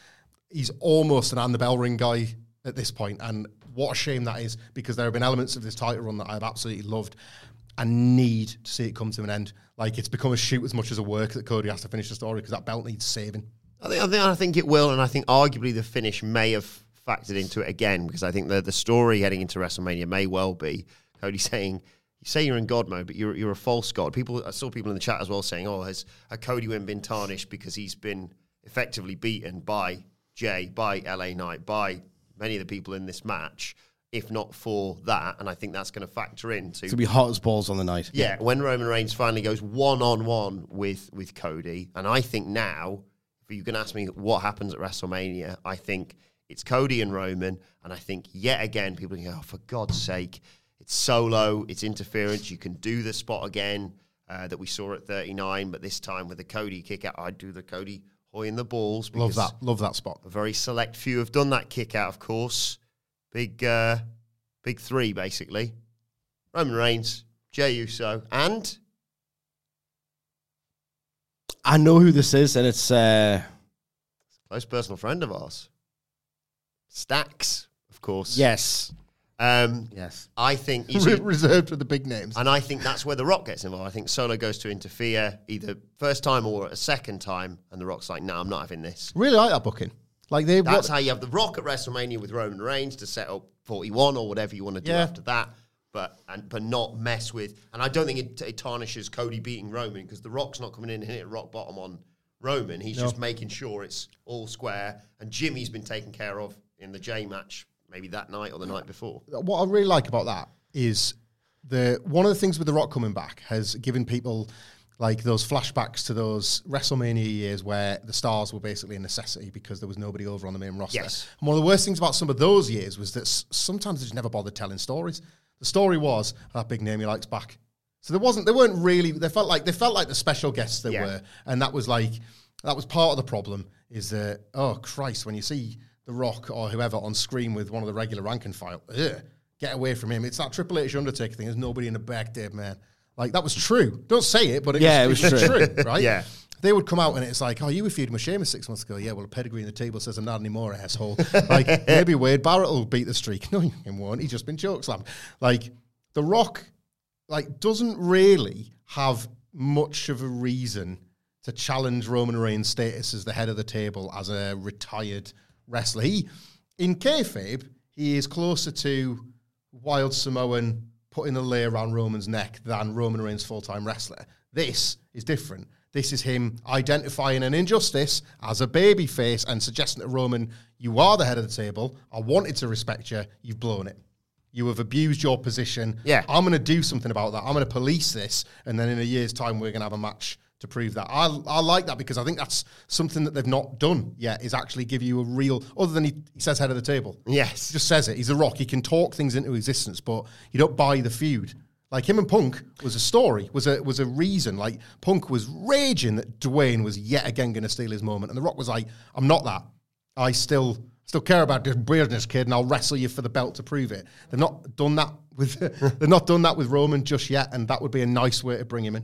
He's almost an and the bell ring guy at this point, and what a shame that is because there have been elements of this title run that I've absolutely loved. I need to see it come to an end. Like it's become a shoot as much as a work that Cody has to finish the story because that belt needs saving. I think, I think I think it will, and I think arguably the finish may have factored into it again because I think the the story heading into WrestleMania may well be Cody saying. You say you're in God mode, but you're you're a false God. People, I saw people in the chat as well saying, "Oh, has a Cody win been tarnished because he's been effectively beaten by Jey, by LA Knight, by many of the people in this match? If not for that, and I think that's going to factor into gonna be hot as balls on the night. yeah, when Roman Reigns finally goes one on one with with Cody, and I think now, if you can ask me what happens at WrestleMania, I think it's Cody and Roman, and I think yet again people go, oh, for God's sake, it's solo, it's interference. You can do the spot again uh, that we saw at 39, but this time with the Cody kick out, I'd do the Cody hoy in the balls. Love that. Love that spot. A very select few have done that kick out, of course. Big, uh, big three, basically. Roman Reigns, Jey Uso, and I know who this is, and it's uh, close personal friend of ours, Stacks, of course. yes, Um, yes. I think see- reserved for the big names. And I think that's where The Rock gets involved. I think Solo goes to interfere either first time or a second time, and The Rock's like, no, I'm not having this. Really like that booking. Like they, That's what, how you have The Rock at WrestleMania with Roman Reigns to set up 41 or whatever you want to do Yeah. after that. But and but not mess with, and I don't think it, it tarnishes Cody beating Roman because The Rock's not coming in and hitting rock bottom on Roman. He's just making sure it's all square. And Jimmy's been taken care of in the Jey match, maybe that night or the night before. what I really like about that is the one of the things with the Rock coming back has given people like those flashbacks to those WrestleMania years where the stars were basically a necessity because there was nobody over on the main roster. Yes. And one of the worst things about some of those years was that s- sometimes they just never bothered telling stories. The story was oh, that big name he likes back. So there wasn't, they weren't really. They felt like they felt like the special guests they Yeah. were, and that was like that was part of the problem. Is that oh Christ, when you see the Rock or whoever on screen with one of the regular rank and file, ugh, get away from him. It's that Triple H Undertaker thing. There's nobody in the back, Dave man. Like that was true. Don't say it, but it Yeah, was, it was true, right? Yeah. They would come out and it's like, oh, you were feuding with Sheamus six months ago. Yeah, well, a pedigree in the table says I'm not anymore, asshole. like, maybe Wade Barrett will beat the streak. No, he won't. He's just been chokeslammed. Like, The Rock, like, doesn't really have much of a reason to challenge Roman Reigns' status as the head of the table as a retired wrestler. He, in kayfabe, he is closer to Wild Samoan putting a lei around Roman's neck than Roman Reigns' full time wrestler. This is different. This is him identifying an injustice as a baby face and suggesting to Roman, you are the head of the table. I wanted to respect you. You've blown it. You have abused your position. Yeah. I'm going to do something about that. I'm going to police this. And then in a year's time, we're going to have a match to prove that. I, I like that because I think that's something that they've not done yet is actually give you a real, other than he, he says head of the table. Yes. He just says it. He's a rock. He can talk things into existence, but you don't buy the feud. Like him and Punk was a story, was a was a reason. Like Punk was raging that Dwayne was yet again going to steal his moment, and The Rock was like, "I'm not that. I still still care about this weirdness, kid, and I'll wrestle you for the belt to prove it." They've not done that with they've not done that with Roman just yet, and that would be a nice way to bring him in.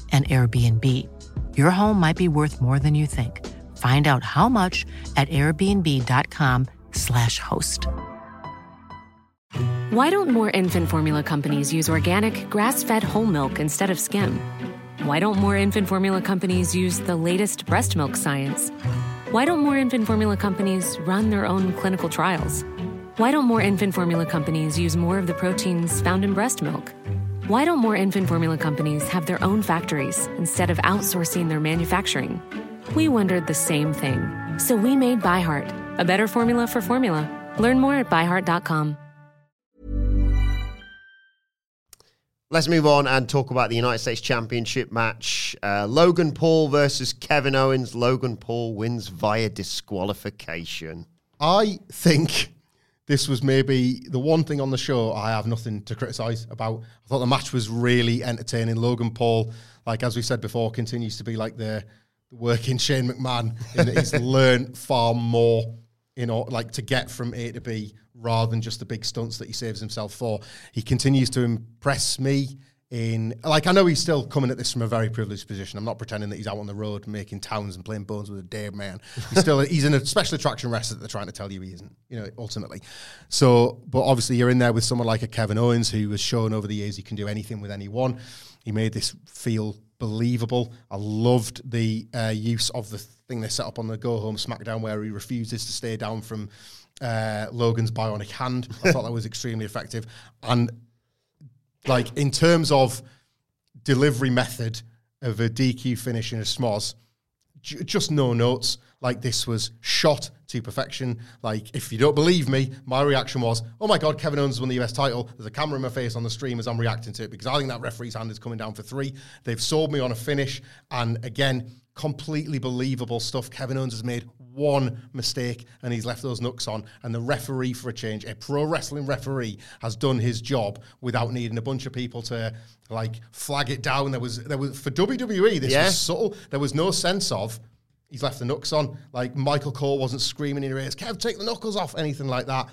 an Airbnb. Your home might be worth more than you think. Find out how much at airbnb.com/slash host. Why don't more infant formula companies use organic, grass fed whole milk instead of skim? Why don't more infant formula companies use the latest breast milk science? Why don't more infant formula companies run their own clinical trials? Why don't more infant formula companies use more of the proteins found in breast milk? Why don't more infant formula companies have their own factories instead of outsourcing their manufacturing? We wondered the same thing. So we made ByHeart, a better formula for formula. Learn more at byheart.com. Let's move on and talk about the United States Championship match. Uh, Logan Paul versus Kevin Owens. Logan Paul wins via disqualification. I think this was maybe the one thing on the show I have nothing to criticise about. I thought the match was really entertaining. Logan Paul, like as we said before, continues to be like the, working Shane McMahon in that he's learned far more in or like to get from A to B rather than just the big stunts that he saves himself for. He continues to impress me in like I know he's still coming at this from a very privileged position. I'm not pretending that he's out on the road making towns and playing bones with a dead man. He's still he's in a special attraction wrestler that they're trying to tell you he isn't. You know, ultimately. So, but obviously you're in there with someone like a Kevin Owens who has shown over the years he can do anything with anyone. He made this feel believable. I loved the uh, use of the thing they set up on the Go Home SmackDown where he refuses to stay down from uh, Logan's bionic hand. I thought that was extremely effective. And like in terms of delivery method of a DQ finish in a smoz, j- just no notes. Like this was shot to perfection. Like if you don't believe me, my reaction was, "Oh my god, Kevin Owens won the US title." There's a camera in my face on the stream as I'm reacting to it because I think that referee's hand is coming down for three. They've sold me on a finish, and again, completely believable stuff. Kevin Owens has made one mistake and he's left those knucks on. And the referee, for a change, a pro wrestling referee, has done his job without needing a bunch of people to like flag it down. There was there was for WWE, this Yeah. was subtle. There was no sense of he's left the knucks on. Like Michael Cole wasn't screaming in your ears, Kev, take the knuckles off, anything like that.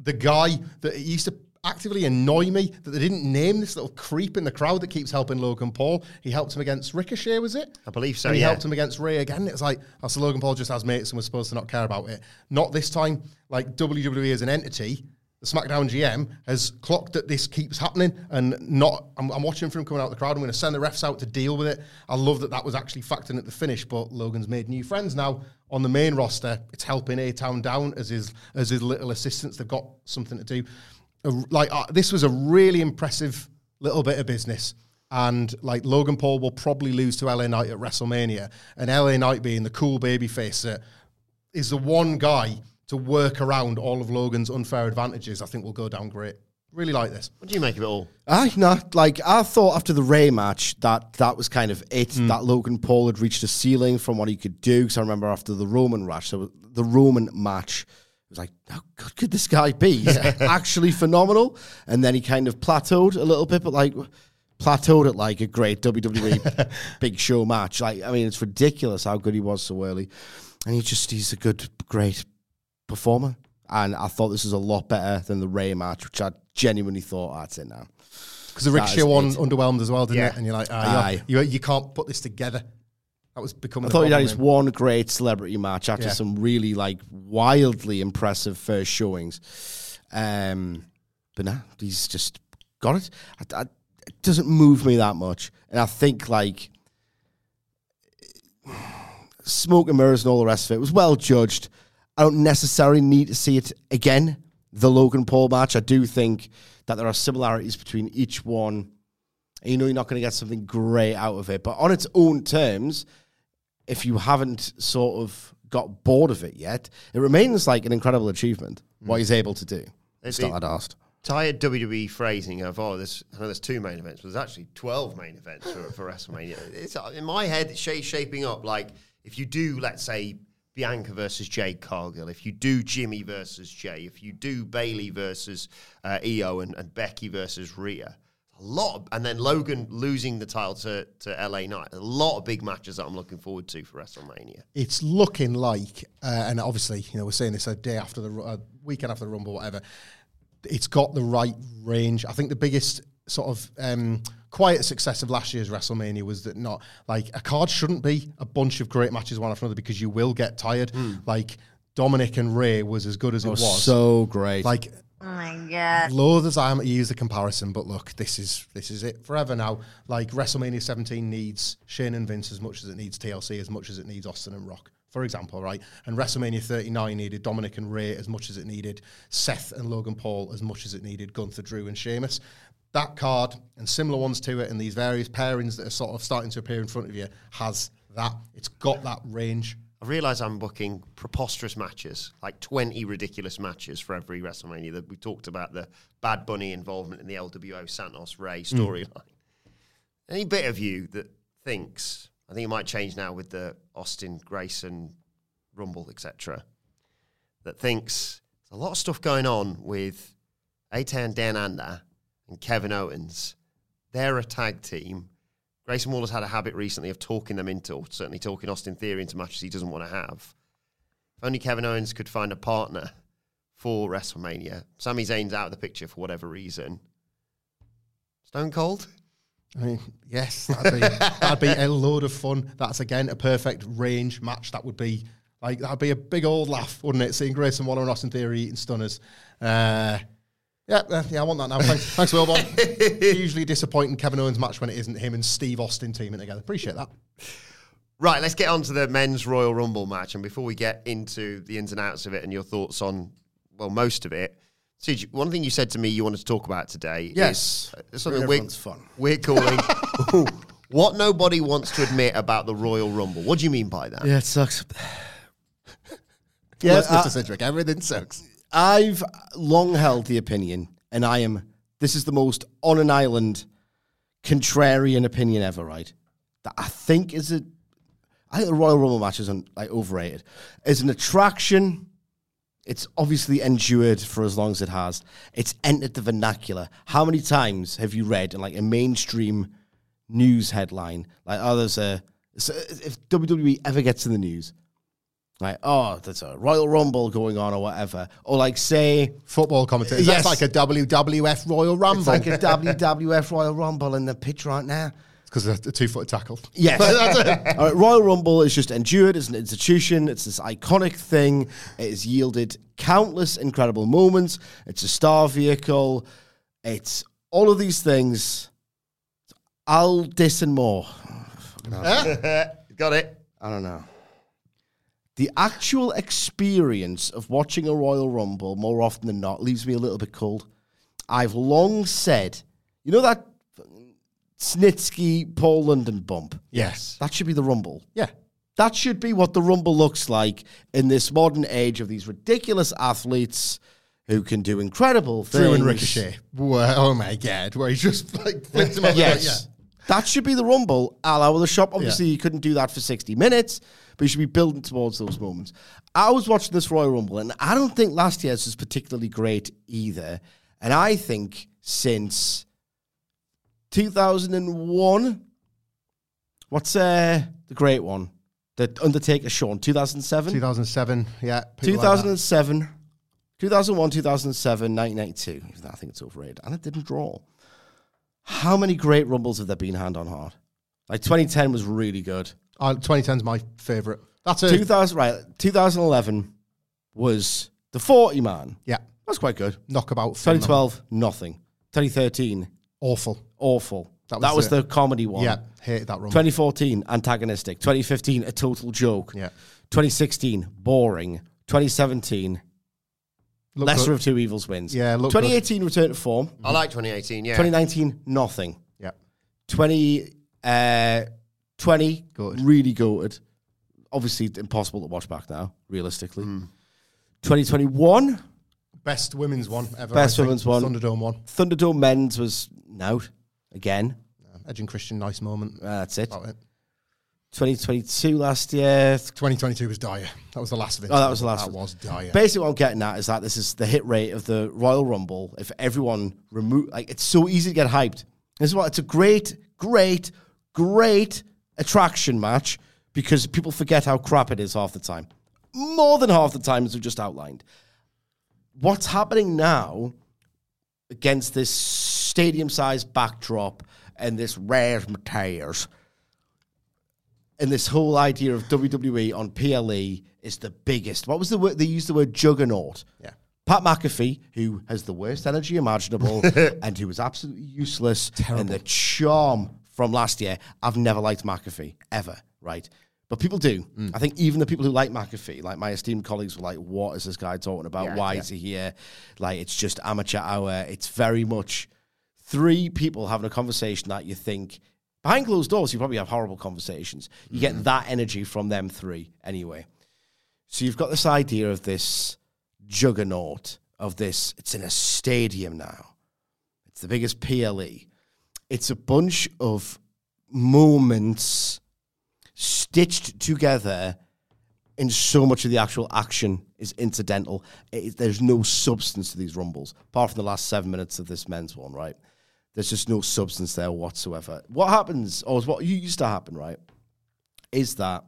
The guy that used to actively annoy me that they didn't name this little creep in the crowd that keeps helping Logan Paul. He helped him against Ricochet, was it? I believe so, And he yeah. helped him against Rey again. It's like, oh, so Logan Paul just has mates and we're supposed to not care about it. Not this time. Like WWE as an entity, the SmackDown GM has clocked that this keeps happening and not. I'm, I'm watching for him coming out of the crowd. I'm going to send the refs out to deal with it. I love that that was actually factored at the finish, but Logan's made new friends now on the main roster. It's helping A Town down as his as his little assistants. They've got something to do. Like uh, this was a really impressive little bit of business. And like Logan Paul will probably lose to LA Knight at WrestleMania, and LA Knight being the cool baby face that is the one guy to work around all of Logan's unfair advantages, I think will go down great. Really like this. What do you make of it all? I no, like I thought after the Rey match that that was kind of it. Hmm. That Logan Paul had reached a ceiling from what he could do. Because I remember after the Roman match, so the Roman match it was like, how good could this guy be? He's actually phenomenal. And then he kind of plateaued a little bit, but like plateaued at like a great WWE big show match. Like I mean, it's ridiculous how good he was so early, and he just he's a good, great performer. And I thought this was a lot better than the Rey match, which I genuinely thought, "Ah, that's it now. Because the Ricochet one underwhelmed as well, didn't Yeah. it? And you're like, ah, Aye. you, you can't put this together. That was becoming. I thought he had problem his one great celebrity match after Yeah. some really like wildly impressive first showings. Um, but nah, he's just got it. I, I, it doesn't move me that much, and I think like smoke and mirrors and all the rest of it was well judged. I don't necessarily need to see it again. The Logan Paul match, I do think that there are similarities between each one. And you know you're not going to get something great out of it, but on its own terms, if you haven't sort of got bored of it yet, it remains like an incredible achievement. Mm. What he's able to do. It's not asked. Tired WWE phrasing of oh, there's I know there's two main events, but there's actually twelve main events for, for WrestleMania. It's in my head, it's shaping up like if you do, let's say Bianca versus Jade Cargill, if you do Jimmy versus Jey, if you do Bayley versus uh, Io and, and Becky versus Rhea. A lot, of, and then Logan losing the title to, to LA Knight. A lot of big matches that I'm looking forward to for WrestleMania. it's looking like, uh, and obviously, you know, we're saying this a day after the weekend after the Rumble, whatever. It's got the right range. I think the biggest sort of um, quiet success of last year's WrestleMania was that not like a card shouldn't be a bunch of great matches one after another because you will get tired. Hmm. Like Dominik and Rey was as good as it was was. so great. Like Oh my god. loath as I am to use the comparison, but look, this is this is it forever now. Like WrestleMania 17 needs Shane and Vince as much as it needs TLC, as much as it needs Austin and Rock, for example, right? And WrestleMania 39 needed Dominik and Rey as much as it needed Seth and Logan Paul as much as it needed Gunther, Drew, and Sheamus. That card and similar ones to it, and these various pairings that are sort of starting to appear in front of you, has that. It's got that range. I realise I'm booking preposterous matches, like 20 ridiculous matches for every WrestleMania. That we talked about the Bad Bunny involvement in the LWO Santos Rey mm. storyline. Any bit of you that thinks, I think it might change now with the Austin Grayson Rumble, etc., that thinks there's a lot of stuff going on with A-Town Down Under and Kevin Owens. They're a tag team. Grayson Waller's had a habit recently of talking them into, or certainly talking Austin Theory into matches he doesn't want to have. If only Kevin Owens could find a partner for WrestleMania. Sami Zayn's out of the picture for whatever reason. Stone Cold? I mean, yes, that'd be, that'd be a load of fun. That's again a perfect range match. That would be like that'd be a big old laugh, wouldn't it? Seeing Grayson Waller and Austin Theory eating stunners. Uh, yeah, uh, yeah, I want that now. Thanks, thanks, Wilbourn. Usually disappointing Kevin Owens match when it isn't him and Steve Austin teaming together. Appreciate that. Right, let's get on to the men's Royal Rumble match. And before we get into the ins and outs of it and your thoughts on, well, most of it, Sige, one thing you said to me you wanted to talk about today Yes. is uh, something we're, everyone's fun. we're calling what nobody wants to admit about the Royal Rumble. What do you mean by that? Yeah, it sucks. Yes, uh, Mr. Sidgwick, everything sucks. I've long held the opinion, and I am. This is the most on an island contrarian opinion ever. Right? That I think is a. I think the Royal Rumble match is un, like overrated. As an attraction, it's obviously endured for as long as it has. It's entered the vernacular. How many times have you read in like a mainstream news headline like, "Oh, there's a." So if WWE ever gets in the news, like, oh, there's a Royal Rumble going on or whatever. Or like say Football commentators. Yes. That's like a WWF Royal Rumble. it's like a WWF Royal Rumble in the pitch right now. because of a two foot tackle. Yes. All right, Royal Rumble is just endured as an institution. It's this iconic thing. It has yielded countless incredible moments. It's a star vehicle. It's all of these things. I'll diss and more. Got it. I don't know. The actual experience of watching a Royal Rumble more often than not leaves me a little bit cold. I've long said, you know that Snitsky Paul London bump? Yes. That should be the Rumble. Yeah. That should be what the Rumble looks like in this modern age of these ridiculous athletes who can do incredible things. Drew and Ricochet. Oh my god, where he just like flipped him over. Yes. That should be the Rumble. Al hour the shop. Obviously, you couldn't do that for 60 minutes, but you should be building towards those moments. I was watching this Royal Rumble, and I don't think last year's was particularly great either. And I think since 2001, what's uh, the great one? The Undertaker Shawn, 2007? 2007, yeah. people like 2007, 2001, 2007, 1992. I think it's overrated. And it didn't draw. How many great rumbles have there been hand on heart? Like 2010 was really good. Uh, 2010 is my favourite. That's a 2000, right, 2011 was the 40 man. yeah That's quite good. knockabout. fun, 2012, nothing. 2013, awful. awful. That That was was, the- the comedy one. Yeah, hated that rumble. 2014, antagonistic. 2015, a total joke. Yeah. 2016, boring. 2017, Look lesser good. of two evils wins. Yeah, look good. 2018, return to form. I like 2018, yeah. 2019, nothing. Yeah, 20, uh, 20, Good. really goated. Obviously, impossible to watch back now, realistically. Hmm. 2021, best women's one ever. Best I think. women's one. Thunderdome one. Thunderdome men's was out again. Edge and Christian, nice moment. Uh, that's it. About it. 2022 last year. 2022 was dire. That was the last of it. Oh, that was the last That one. was dire. Basically, what I'm getting at is that this is the hit rate of the Royal Rumble. If everyone remove, like, it's so easy to get hyped. This is what it's a great, great, great attraction match because people forget how crap it is half the time. More than half the time, as we just outlined. What's happening now against this stadium-sized backdrop and this rare materials and this whole idea of WWE on PLE is the biggest. What was the word? They used the word juggernaut. Yeah. Pat McAfee, who has the worst energy imaginable and who was absolutely useless, and the charm from last year. I've never liked McAfee, ever, right? But people do. Mm. I think even the people who like McAfee, like my esteemed colleagues, were like, what is this guy talking about? Yeah, Why yeah. is he here? Like, it's just amateur hour. It's very much three people having a conversation that you think behind closed doors you probably have horrible conversations you get mm-hmm. that energy from them three anyway so you've got this idea of this juggernaut of this it's in a stadium now it's the biggest ple it's a bunch of moments stitched together and so much of the actual action is incidental. It- there's no substance to these rumbles, apart from the last seven minutes of this men's one, right? There's just no substance there whatsoever. What happens, or what used to happen, right, is that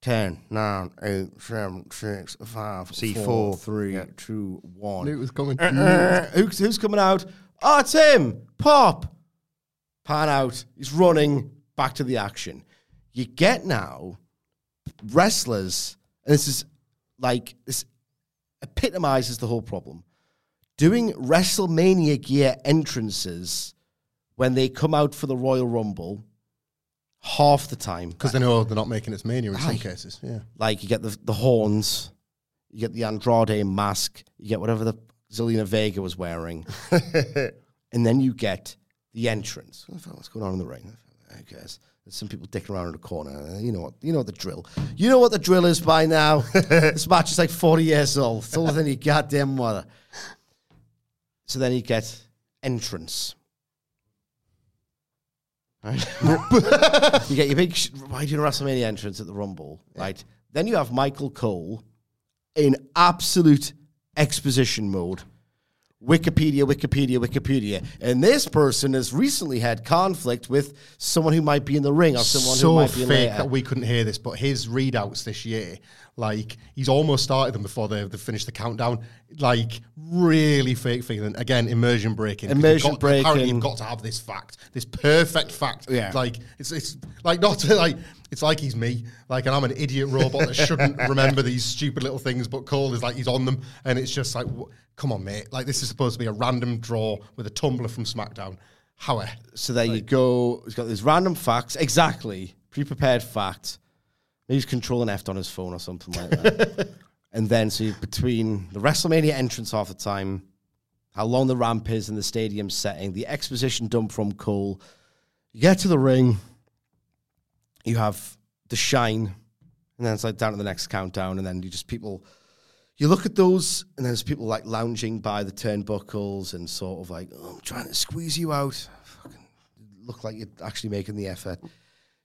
10, 9, 8, 7, 6, 5, C4. 4, 3, 2, 1. Knew was coming. Uh, who's, who's coming out? Oh, it's him. Pop. Pan out, he's running, back to the action. You get now wrestlers, and this is like, this epitomizes the whole problem. Doing WrestleMania gear entrances when they come out for the Royal Rumble half the time. Because they know they're not making it Mania in some cases. Yeah. Like you get the the horns, you get the Andrade mask, you get whatever the Zelina Vega was wearing, and then you get the entrance. What's going on in the ring? I guess there's some people dicking around in the corner. You know what? You know the drill. You know what the drill is by now. this match is like 40 years old. It's older than your goddamn mother. So then you get entrance. Right? you get your big, sh- why do you WrestleMania entrance at the Rumble, right? Then you have Michael Cole in absolute exposition mode. Wikipedia, Wikipedia, Wikipedia. And this person has recently had conflict with someone who might be in the ring or someone so who might be in fake later. that we couldn't hear this, but his readouts this year, like he's almost started them before they they finished the countdown. Like really fake feeling. Again, immersion breaking. Immersion got- Apparently, breaking. you've got to have this fact, this perfect fact. Yeah. Like it's it's like not to, like it's like he's me, like and I'm an idiot robot that shouldn't remember these stupid little things, but Cole is like he's on them, and it's just like, wh- come on, mate. Like this is supposed to be a random draw with a tumbler from SmackDown. How? Eh? So there you go. He's got these random facts. Exactly. Pre-prepared facts. He's controlling F on his phone or something like that. and then, so between the WrestleMania entrance half the time, how long the ramp is in the stadium setting, the exposition dump from Cole, you get to the ring, you have the shine, and then it's like down to the next countdown, and then you just people you look at those, and then there's people like lounging by the turnbuckles and sort of like, oh, I'm trying to squeeze you out. Fucking look like you're actually making the effort.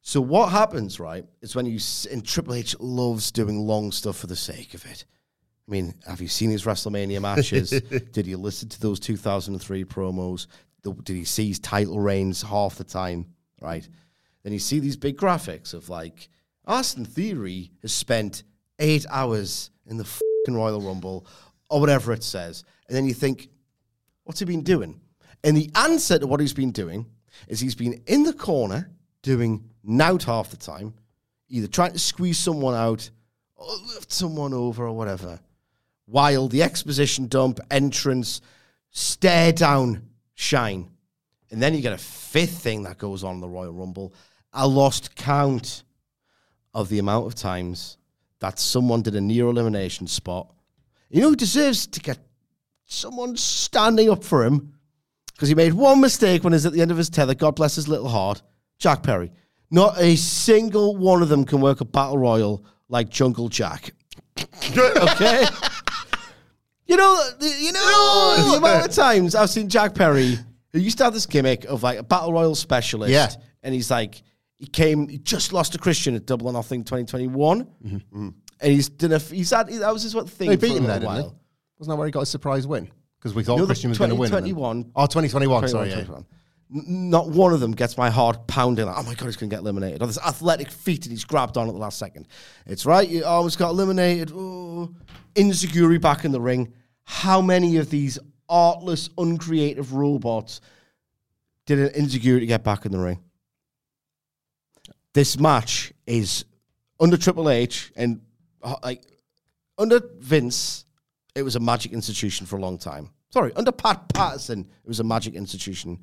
So what happens, right, is when you and Triple H loves doing long stuff for the sake of it. I mean, have you seen his WrestleMania matches? Did you listen to those 2003 promos? Did he see his title reigns half the time? Right. Then you see these big graphics of like Austin Theory has spent eight hours in the fucking Royal Rumble or whatever it says, and then you think, what's he been doing? And the answer to what he's been doing is he's been in the corner doing nout half the time, either trying to squeeze someone out or lift someone over or whatever, while the exposition dump, entrance, stare down, shine. And then you get a fifth thing that goes on in the Royal Rumble. I lost count of the amount of times that someone did a near elimination spot. You know who deserves to get someone standing up for him? Because he made one mistake when he's at the end of his tether. God bless his little heart. Jack Perry. Not a single one of them can work a battle royal like Jungle Jack. okay? You know, you know the amount of times I've seen Jack Perry, who used to have this gimmick of like a battle royal specialist. Yeah. And he's like, he came, he just lost to Christian at Double or Nothing 2021. Mm-hmm. And he's done a, he's had, that was his what thing They for beat a him there, didn't they? Wasn't that where he got a surprise win? Because we thought No, Christian was going to win. 2021. Oh, 2021, sorry. 21, yeah. 21. N- Not one of them gets my heart pounding. Like, oh my god, he's going to get eliminated. Or this athletic feat and he's grabbed on at the last second. It's right. You almost got eliminated. Oh, enzuigiri back in the ring. How many of these artless, uncreative robots did an enzuigiri to get back in the ring? This match is under Triple H and uh, like under Vince, it was a magic institution for a long time. Sorry, under Pat Patterson, it was a magic institution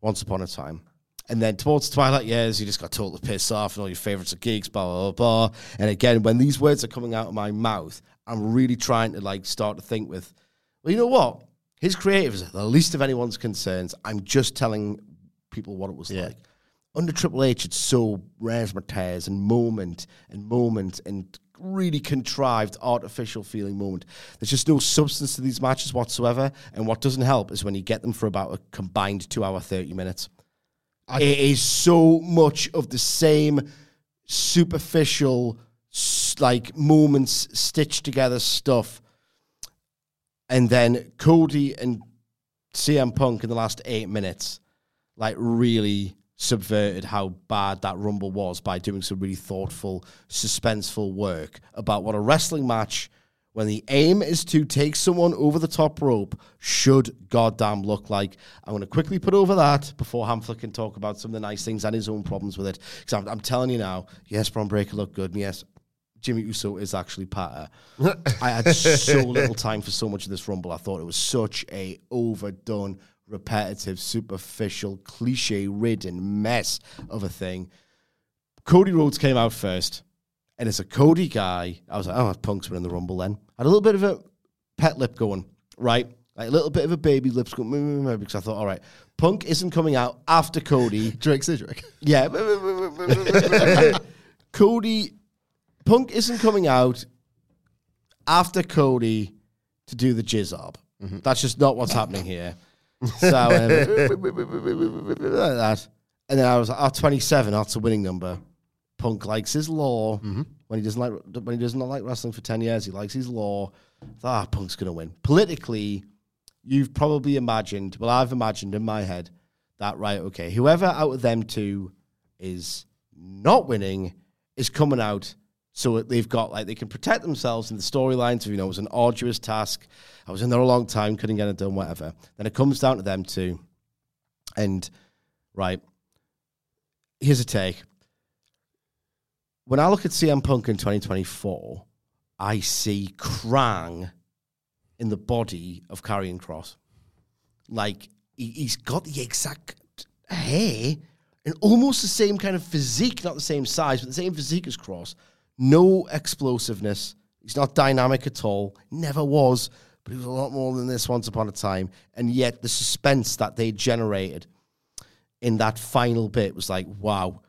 once upon a time. And then towards Twilight years, you just got told to piss off and all your favorites are geeks, blah, blah, blah, blah. And again, when these words are coming out of my mouth, I'm really trying to like start to think with, well, you know what? His creative is the least of anyone's concerns. I'm just telling people what it was like. Under Triple H, it's so razzmatazz and moment and moment and really contrived, artificial feeling moment. There's just no substance to these matches whatsoever. And what doesn't help is when you get them for about a combined two hour, 30 minutes. it is so much of the same superficial, like moments stitched together stuff. And then Cody and CM Punk in the last eight minutes, like really subverted how bad that Rumble was by doing some really thoughtful, suspenseful work about what a wrestling match when the aim is to take someone over the top rope should goddamn look like. I'm going to quickly put over that before Hamflett can talk about some of the nice things and his own problems with it. Because I'm, I'm telling you now, yes, Bron Breakker looked good, and yes, Jimmy Uso is actually Patter. I had so little time for so much of this Rumble. I thought it was such a overdone, repetitive, superficial, cliche-ridden mess of a thing. Cody Rhodes came out first, and as a Cody guy, I was like, oh, Punk's winning the Rumble then. I had a little bit of a pet lip going, right? Like a little bit of a baby lips going, "Mm, mm, mm," because I thought, all right, Punk isn't coming out after Cody. Drake Sidgwick. Yeah. Cody, Punk isn't coming out after Cody to do the jizz up. That's just not what's happening here. So, um, like that. And then I was like, oh, 27, that's a winning number. Punk likes his lore. When he doesn't like when he doesn't like wrestling for 10 years, he likes his lore. Ah, Punk's gonna win. Politically, you've probably imagined, well, I've imagined in my head that right, okay, whoever out of them two is not winning is coming out so they've got like they can protect themselves in the storylines. Of you know, it was an arduous task. I was in there a long time, couldn't get it done, whatever. Then it comes down to them too. and right. Here's a take. When I look at CM Punk in 2024, I see Krang in the body of Karrion Kross. Like he, he's got the exact hair and almost the same kind of physique, not the same size, but the same physique as Kross. No explosiveness. He's not dynamic at all. Never was, but he was a lot more than this once upon a time. And yet the suspense that they generated in that final bit was like, wow,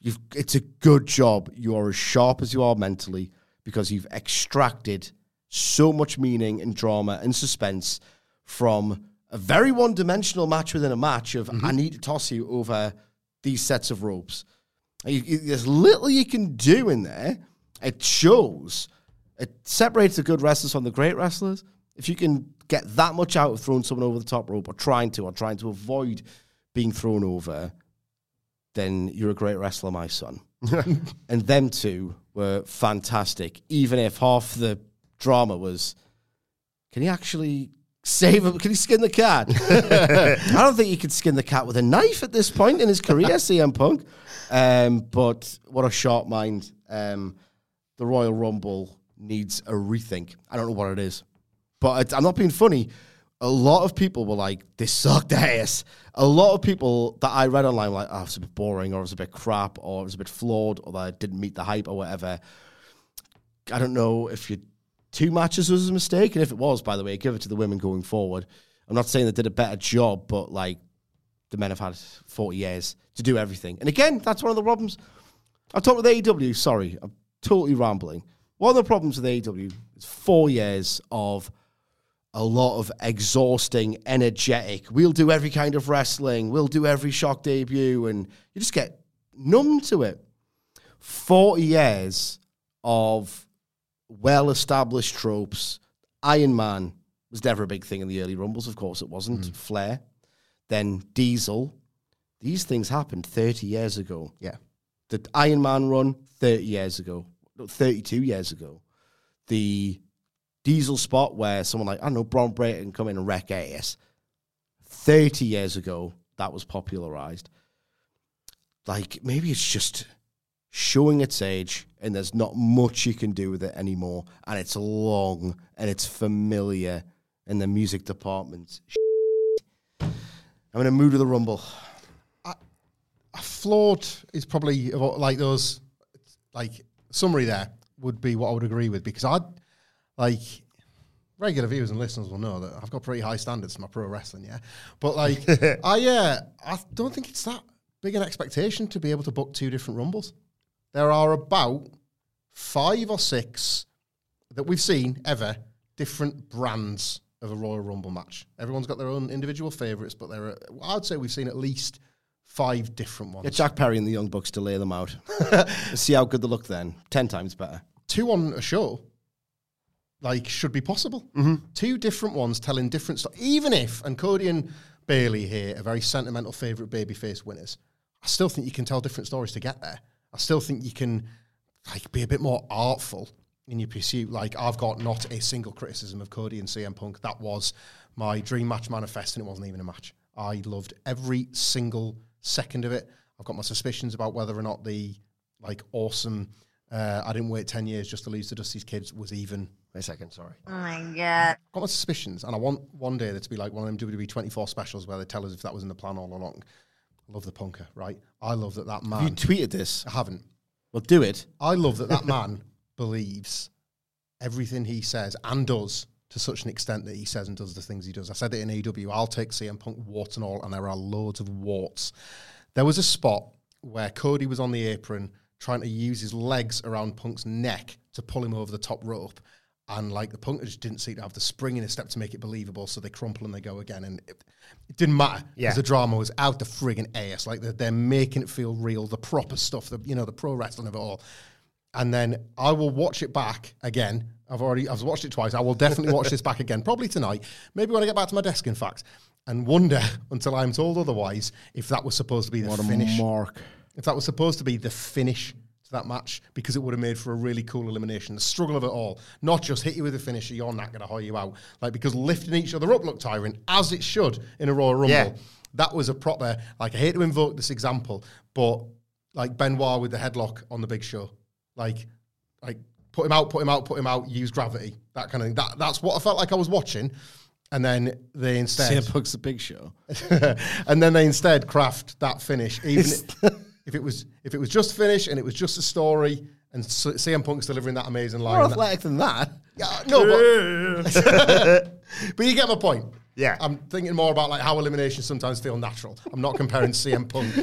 you've it's a good job. You are as sharp as you are mentally because you've extracted so much meaning and drama and suspense from a very one-dimensional match within a match of mm-hmm. I need to toss you over these sets of ropes. You- you- there's little you can do in there. It shows. It separates the good wrestlers from the great wrestlers. If you can get that much out of throwing someone over the top rope or trying to, or trying to avoid being thrown over, then you're a great wrestler, my son. and them two were fantastic, even if half the drama was can he actually save him? Can he skin the cat? I don't think he could skin the cat with a knife at this point in his career, CM Punk. Um, but what a sharp mind. Um, the Royal Rumble needs a rethink. I don't know what it is. But I'm not being funny. A lot of people were like, this sucked ass. A lot of people that I read online were like, oh, it's a bit boring, or it was a bit crap, or it was a bit flawed, or that didn't meet the hype, or whatever. I don't know if you two matches was a mistake, and if it was, by the way, give it to the women going forward. I'm not saying they did a better job, but like the men have had 40 years to do everything. And again, that's one of the problems. I've talked with AEW. Sorry, I'm totally rambling. One of the problems with AEW is four years of a lot of exhausting, energetic. We'll do every kind of wrestling. We'll do every shock debut, and you just get numb to it. 40 years of well established tropes. Iron Man was never a big thing in the early Rumbles, of course it wasn't. Mm. Flair, then Diesel. These things happened 30 years ago. Yeah. The Iron Man run, 30 years ago, no, 32 years ago. The Diesel spot where someone like, I don't know, Breakker can come in and wreck ass. 30 years ago, that was popularized. Like, maybe it's just showing its age and there's not much you can do with it anymore. And it's long and it's familiar and the music department. I'm in a mood of the rumble. flawed is probably like those like summary there would be what I would agree with because I'd like regular viewers and listeners will know that I've got pretty high standards for my pro wrestling, yeah. But like I uh, I don't think it's that big an expectation to be able to book two different rumbles. There are about five or six that we've seen ever different brands of a Royal Rumble match. Everyone's got their own individual favourites, but there are I'd say we've seen at least five different ones. Get Jack Perry and the Young Bucks to lay them out. See how good they look then. Ten times better. two on a show like should be possible. Mm-hmm. Two different ones telling different stuff. Even if and Cody and Bayley here are very sentimental favorite babyface winners, I still think you can tell different stories to get there. I still think you can like be a bit more artful in your pursuit. Like I've got not a single criticism of Cody and CM Punk. That was my dream match manifest, and it wasn't even a match. I loved every single second of it. I've got my suspicions about whether or not the like awesome. Uh, I didn't wait ten years just to lose to Dusty's kids was even. Wait a second, sorry. Oh my god. I've got my suspicions, and I want one day there to be like one of them WWE 24 specials where they tell us if that was in the plan all along. Love the punker, right? I love that that man. Have you tweeted this? I haven't. Well, do it. I love that that man believes everything he says and does to such an extent that he says and does the things he does. I said it in AW. I'll take CM Punk warts and all, and there are loads of warts. There was a spot where Cody was on the apron trying to use his legs around Punk's neck to pull him over the top rope. And like the Punk just didn't seem to have the spring in his step to make it believable, so they crumple and they go again. And it, it didn't matter because Yeah. the drama was out the friggin' ass. Like they're, they're making it feel real, the proper stuff, the you know, the pro wrestling of it all and then I will watch it back again. I've already I've watched it twice. I will definitely watch this back again, probably tonight. Maybe when I get back to my desk, in fact, and wonder until I'm told otherwise if that was supposed to be the What finish. mark. If that was supposed to be the finish to that match, because it would have made for a really cool elimination. The struggle of it all, not just hit you with a finisher, you're not going to hire you out. Like because lifting each other up looked tiring, as it should in a Royal Rumble. Yeah. That was a proper like I hate to invoke this example, but like Benoit with the headlock on the Big Show, like like put him out, put him out, put him out, use gravity, that kind of thing. That that's what I felt like I was watching, and then they instead CM Punk's a big show. and then they instead craft that finish, even if it was if it was just finish and it was just a story, and S- CM Punk's delivering that amazing line. More that- athletic than that. yeah, no, but, but you get my point. Yeah. I'm thinking more about like how eliminations sometimes feel natural. I'm not comparing CM Punk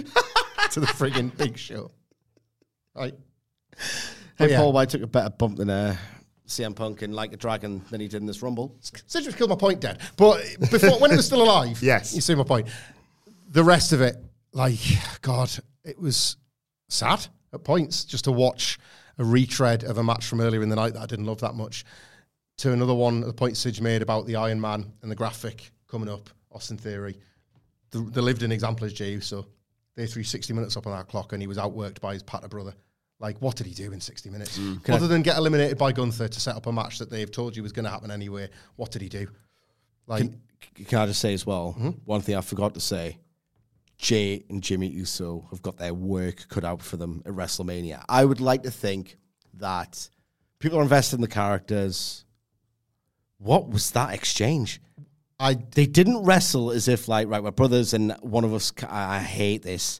to the frigging Big Show. Right. Hey, yeah. Paul White took a better bump than uh, CM Punk and Like a Dragon than he did in this Rumble. Sidgwick killed my point dead. But before when it was still alive, Yes. you see my point. The rest of it, like God, it was sad at points just to watch a retread of a match from earlier in the night that I didn't love that much. To another one, the point Sidge made about the Iron Man and the graphic coming up, Austin Theory. The, the lived in example is Jey Uso. They threw 60 minutes up on that clock and he was outworked by his patter brother. Like, what did he do in 60 minutes? Other than get eliminated by Gunther to set up a match that they've told you was going to happen anyway, what did he do? Like, Can, can I just say as well, Mm-hmm. one thing I forgot to say Jey and Jimmy Uso have got their work cut out for them at WrestleMania. I would like to think that people are invested in the characters. What was that exchange? I They didn't wrestle as if, like, right, we're brothers and one of us, I I hate this.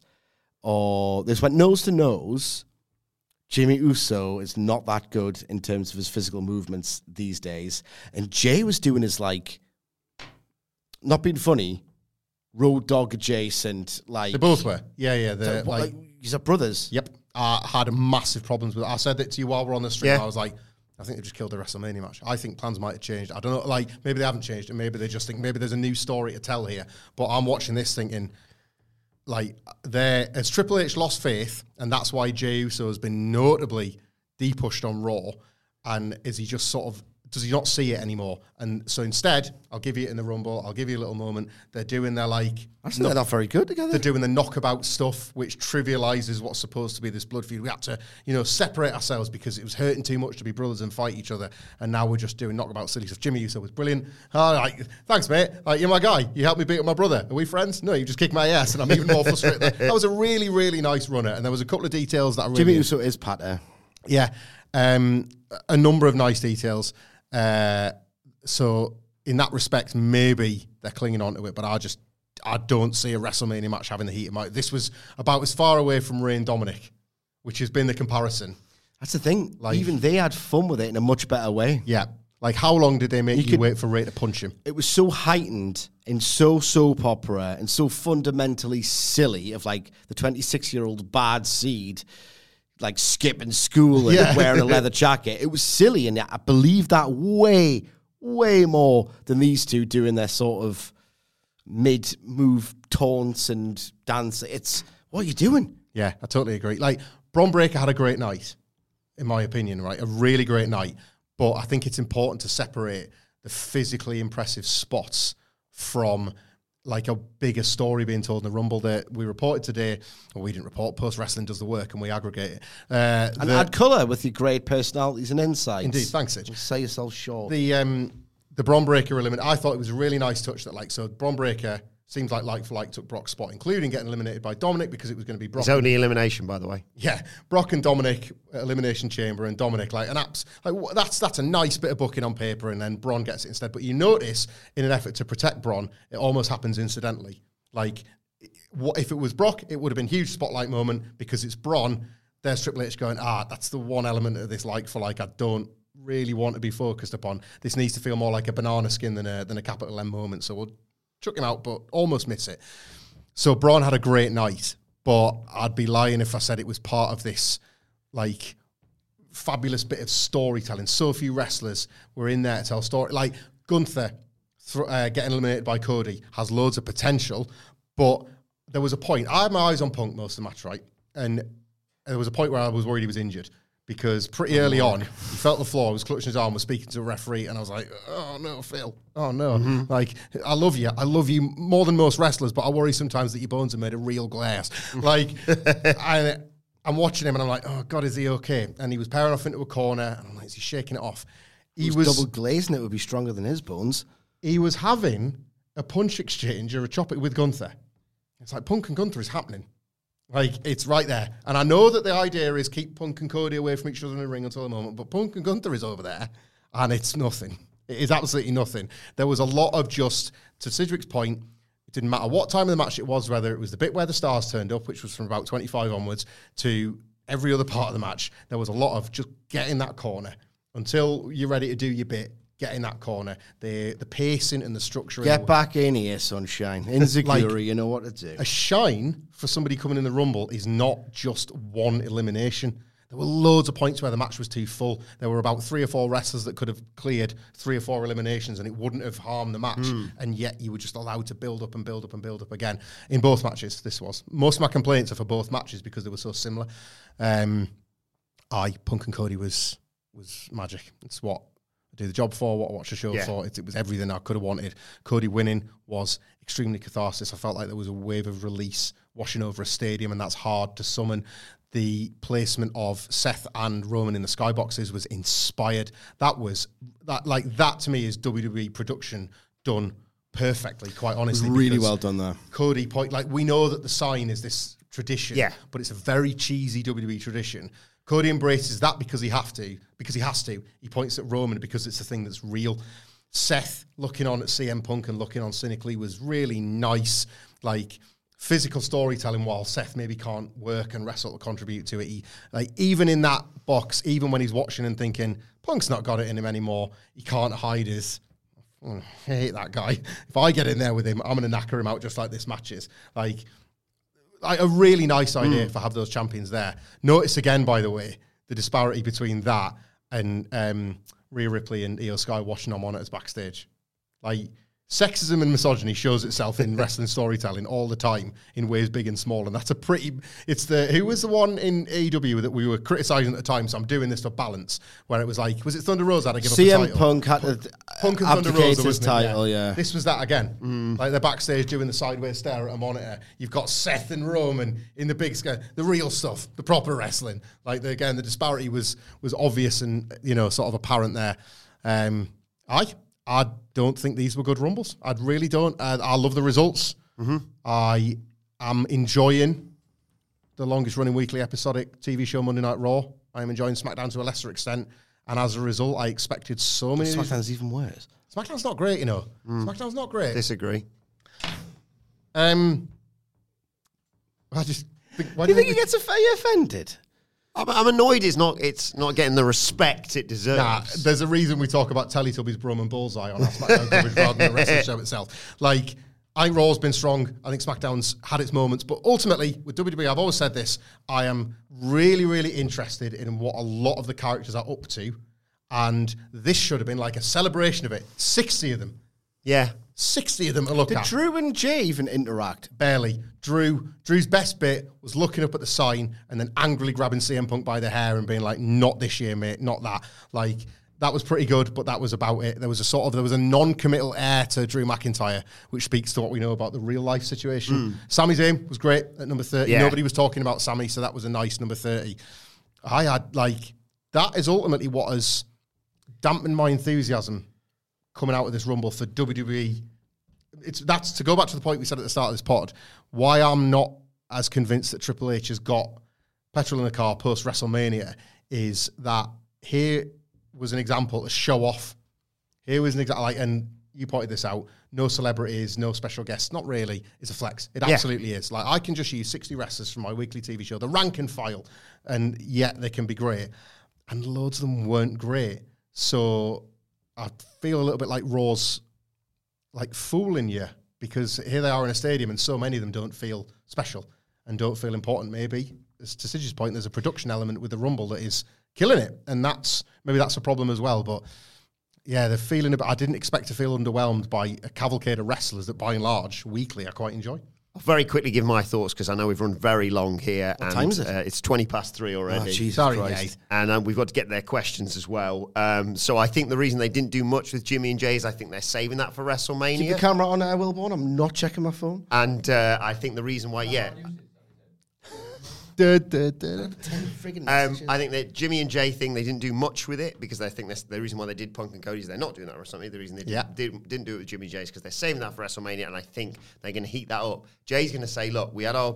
Or this went nose to nose. Jimmy Uso is not that good in terms of his physical movements these days. And Jey was doing his, like, not being funny, road dog adjacent, like. they both were. Yeah, yeah. They're like, like, these are brothers. Yep. I had massive problems with it. I said that to you while we're on the stream. Yeah. I was like, I think they just killed the WrestleMania match. I think plans might have changed. I don't know. Like, maybe they haven't changed, and maybe they just think maybe there's a new story to tell here. But I'm watching this thinking, like, there as Triple H lost faith, and that's why Jey Uso has been notably depushed on Raw. And is he just sort of does he not see it anymore? And so instead, I'll give you it in the Rumble. I'll give you a little moment. They're doing their like. Actually, they're not very good together. They're doing the knockabout stuff, which trivializes what's supposed to be this blood feud. We had to, you know, separate ourselves because it was hurting too much to be brothers and fight each other. And now we're just doing knockabout silly stuff. Jimmy Uso was brilliant. Oh, like, thanks, mate. Like, you're my guy. You helped me beat up my brother. Are we friends? No, you just kicked my ass, and I'm even more frustrated. that was a really, really nice runner. And there was a couple of details that I really Jimmy Uso is patter. yeah, um, a number of nice details. Uh, so in that respect, maybe they're clinging on to it, but I just I don't see a WrestleMania match having the heat of my. This was about as far away from Rey and Dominik, which has been the comparison. That's the thing. Like- Even they had fun with it in a much better way. Yeah, like how long did they make you, could- wait for Rey to punch him? It was so heightened and so soap opera and so fundamentally silly of like the 26 year old bad seed like skipping school and Yeah. wearing a leather jacket. It was silly and I believe that way, way more than these two doing their sort of mid move taunts and dance. It's what are you doing? Yeah, I totally agree. Like Bron Breakker had a great night, in my opinion, right? A really great night. But I think it's important to separate the physically impressive spots from like a bigger story being told in the Rumble that we reported today, or we didn't report. Post Wrestling does the work, and we aggregate it. Uh, And the- add colour with your great personalities and insights. Indeed, thanks, Sid. Don't Sell yourself short. the um, the Bron Breakker eliminate. I thought it was a really nice touch that like so Bron Breakker seems like like for like took Brock's spot, including getting eliminated by Dominik because it was going to be Brock. It's only elimination, by the way. Yeah, Brock and Dominik uh, elimination chamber, and Dominik like an apps like wh- that's that's a nice bit of booking on paper, and then Bron gets it instead. But you notice in an effort to protect Bron, it almost happens incidentally. Like, what if it was Brock? It would have been huge spotlight moment because it's Bron. There's Triple H going, ah, that's the one element of this like for like I don't really want to be focused upon. This needs to feel more like a banana skin than a than a capital M moment. So we'll chuck him out, but almost miss it. So Bron had a great night, but I'd be lying if I said it was part of this like fabulous bit of storytelling. So few wrestlers were in there to tell story. Like Gunther thr uh, getting eliminated by Cody has loads of potential, but there was a point. I had my eyes on Punk most of the match, right? And there was a point where I was worried he was injured because pretty early on he felt the floor, was clutching his arm, was speaking to a referee, and I was like, "Oh no, Phil! Oh no! Mm-hmm. Like I love you, I love you more than most wrestlers, but I worry sometimes that your bones are made of real glass." Mm. like, I, I'm watching him and I'm like, "Oh God, is he okay?" And he was pairing off into a corner, and I'm like, "Is he shaking it off?" He He was was double glazing it would be stronger than his bones. he was having a punch exchange or a chop it with Gunther. It's like Punk and Gunther is happening. Like it's right there. And I know that the idea is keep Punk and Cody away from each other in the ring until the moment, but Punk and Gunther is over there and it's nothing. It is absolutely nothing. There was a lot of just, to Sidgwick's point, it didn't matter what time of the match it was, whether it was the bit where the stars turned up, which was from about 25 onwards, to every other part of the match. There was a lot of just get in that corner until you're ready to do your bit. Get in that corner. The the pacing and the structure. Get back in here, sunshine. Insecurity, you know what to do. a shine for somebody coming in the Rumble is not just one elimination. There were loads of points where the match was too full. There were about three or four wrestlers that could have cleared three or four eliminations and it wouldn't have harmed the match. And yet you were just allowed to build up and build up and build up again. In both matches, this was. Most of my complaints are for both matches because they were so similar. Um, I, Punk and Cody was was magic. It's what do the job for, what I watch the show Yeah. for. It, it was everything I could have wanted. Cody winning was extremely catharsis. I felt like there was a wave of release washing over a stadium, and that's hard to summon. The placement of Seth and Roman in the skyboxes was inspired. That was that like that to me is WWE production done perfectly. Quite honestly, really well done there. Cody point like we know that the sign is this tradition, Yeah. but it's a very cheesy WWE tradition. Cody embraces that because he have to, because he has to. He points at Roman because it's a thing that's real. Seth looking on at CM Punk and looking on cynically was really nice, like physical storytelling. While Seth maybe can't work and wrestle to contribute to it, he, like even in that box, even when he's watching and thinking Punk's not got it in him anymore, he can't hide his "Oh, I hate that guy. If I get in there with him, I'm to knacker him out just like this match is. Like, like a really nice idea Hmm. for have those champions there. Notice again, by the way, the disparity between that and um, Rhea Ripley and Iyo Sky watching on monitors backstage. Like, sexism and misogyny shows itself in wrestling storytelling all the time in ways big and small, and that's a pretty. It's the who was the one in AEW that we were criticizing at the time. So I'm doing this for balance, where it was like, was it Thunder Rosa had to give up the CM title? Punk had to Punk and Thunder Rosa wasn't title, yeah. This was that again. Like they're backstage doing the sideways stare at a monitor. You've got Seth and Roman in the big scale, the real stuff, the proper wrestling. Like the, again, the disparity was was obvious and you know sort of apparent there. Um, I I don't think these were good rumbles. I really don't. Uh, I love the results. I am enjoying the longest running weekly episodic TV show Monday Night Raw. I am enjoying SmackDown to a lesser extent. And as a result, I expected so many. SmackDown's even worse. SmackDown's not great, you know. SmackDown's not great. Disagree. Um, I just think. Why Do you think he gets offended? I'm, I'm annoyed it's not it's not getting the respect it deserves. Nah, there's a reason we talk about Teletubbies, Brum, and Bullseye on our SmackDown coverage rather than the wrestling show itself. Like, I think Raw's been strong. I think SmackDown's had its moments. But ultimately, with WWE, I've always said this I am really, really interested in what a lot of the characters are up to. And this should have been like a celebration of it. 60 of them. yeah. 60 of them to look Did at. Drew and Jey even interact? Barely. Drew, Drew's best bit was looking up at the sign and then angrily grabbing CM Punk by the hair and being like, "Not this year, mate. Not that." Like that was pretty good, but that was about it. There was a sort of there was a non-committal air to Drew McIntyre, which speaks to what we know about the real life situation. Hmm. Sami Zayn was great at number thirty. Yeah. Nobody was talking about Sami, so that was a nice number thirty. I had like that is ultimately what has dampened my enthusiasm coming out of this rumble for WWE. It's that's to go back to the point we said at the start of this pod. Why I'm not as convinced that Triple H has got petrol in the car post WrestleMania is that here was an example to show off. Here was an example, like, and you pointed this out. No celebrities, no special guests. Not really. It's a flex. It Yeah. absolutely is. Like I can just use sixty wrestlers from my weekly TV show, the rank and file, and yet they can be great. And loads of them weren't great. So I feel a little bit like Raw's like fooling you because here they are in a stadium and so many of them don't feel special and don't feel important. Maybe, as to Sidge's point, there's a production element with the Rumble that is killing it, and that's maybe that's a problem as well. But yeah, the feeling about I didn't expect to feel underwhelmed by a cavalcade of wrestlers that, by and large, weekly I quite enjoy. I'll very quickly give my thoughts because I know we've run very long here. and time is it? Uh, it's 20 past three already. Oh, Jesus Sorry, Christ. and um, we've got to get their questions as well. Um, so I think the reason they didn't do much with Jimmy and Jey is I think they're saving that for WrestleMania. Keep the camera on, uh, Wilbourn. I'm not checking my phone. and uh, I think the reason why, yeah, Friggin' um, I think that Jimmy and Jey thing they didn't do much with it because I think that's the reason why they did Punk and Cody's. They're not doing that or something. The reason they did, Yeah. did, didn't do it with Jimmy and Jey's because they're saving that for WrestleMania, and I think they're going to heat that up. Jay's going to say, "Look, we had our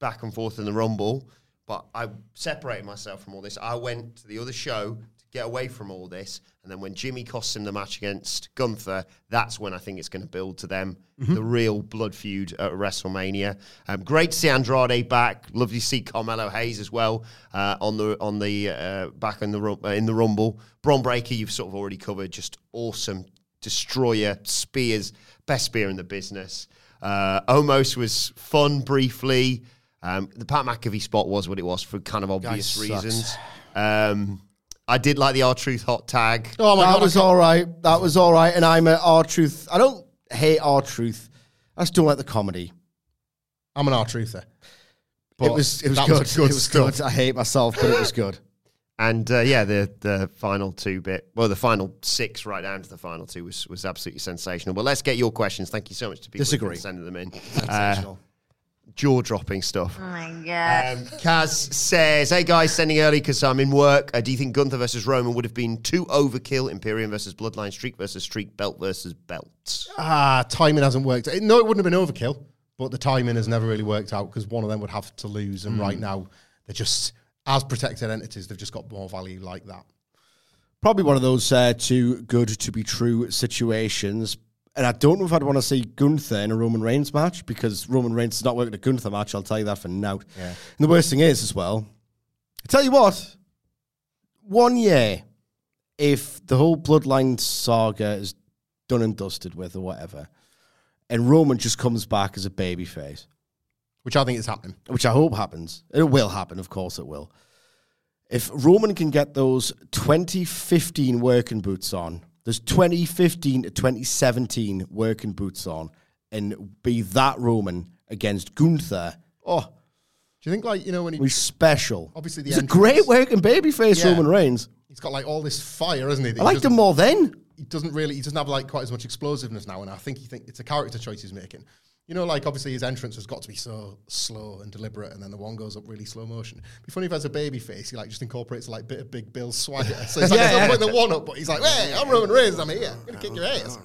back and forth in the Rumble, but I separated myself from all this. I went to the other show to get away from all this, and then when Jimmy costs him the match against Gunther, that's when I think it's going to build to them the real blood feud at WrestleMania. Um, great to see Andrade back. Lovely to see Carmelo Hayes as well uh, on the on the uh, back in the uh, in the Rumble. Bron Breakker, you've sort of already covered. Just awesome destroyer spears, best spear in the business. Uh, Omos was fun briefly. Um, the Pat McAfee spot was what it was for kind of obvious reasons. Um, I did like the R-Truth hot tag. Oh my that god, was all right. That was all right. And I'm a R-Truth. I don't hate R-Truth. I just don't like the comedy. I'm an R truther. it was it was that good. Was good it was stuff. good. I hate myself, but it was good. And uh, yeah, the the final two bit, well, the final six right down to the final two was was absolutely sensational. But let's get your questions. Thank you so much to people who Disagree. sending them in. Sensational. Jaw dropping stuff. Oh my god. Um, Kaz says, "Hey guys, sending early because I'm in work. Uh, do you think Gunther versus Roman would have been too overkill? Imperium versus Bloodline, Streak versus Streak, Belt versus Belt. Ah, timing hasn't worked. No, it wouldn't have been overkill, but the timing has never really worked out because one of them would have to lose, and right now they're just as protected entities. They've just got more value like that. Probably one of those uh, too good to be true situations. And I don't know if I'd want to see Gunther in a Roman Reigns match because Roman Reigns is not working a Gunther match. I'll tell you that for now. Yeah. And the worst thing is, as well, I tell you what, one year, if the whole Bloodline saga is done and dusted with or whatever, and Roman just comes back as a babyface, Which I think is happening. which I hope happens. It will happen, of course it will. If Roman can get those 2015 working boots on, there's 2015 to 2017 working boots on, and be that Roman against Gunther, oh, Do you think, like, you know, when he, he's special. Obviously the he's a entrance- great working babyface, Yeah. Roman Reigns. he's got like all this fire, isn't he? that I he liked him more then. He doesn't really, he doesn't have like quite as much explosiveness now, and I think he think it's a character choice he's making. You know, like obviously his entrance has got to be so slow and deliberate, and then the one goes up really slow motion. It'd be funny if as a baby face, he like just incorporates like bit of Big Bill swagger. So he's like, Yeah, he's not yeah. putting the one up, but he's like, hey, I'm Roman Reigns, I'm here, I'm gonna kick your ass.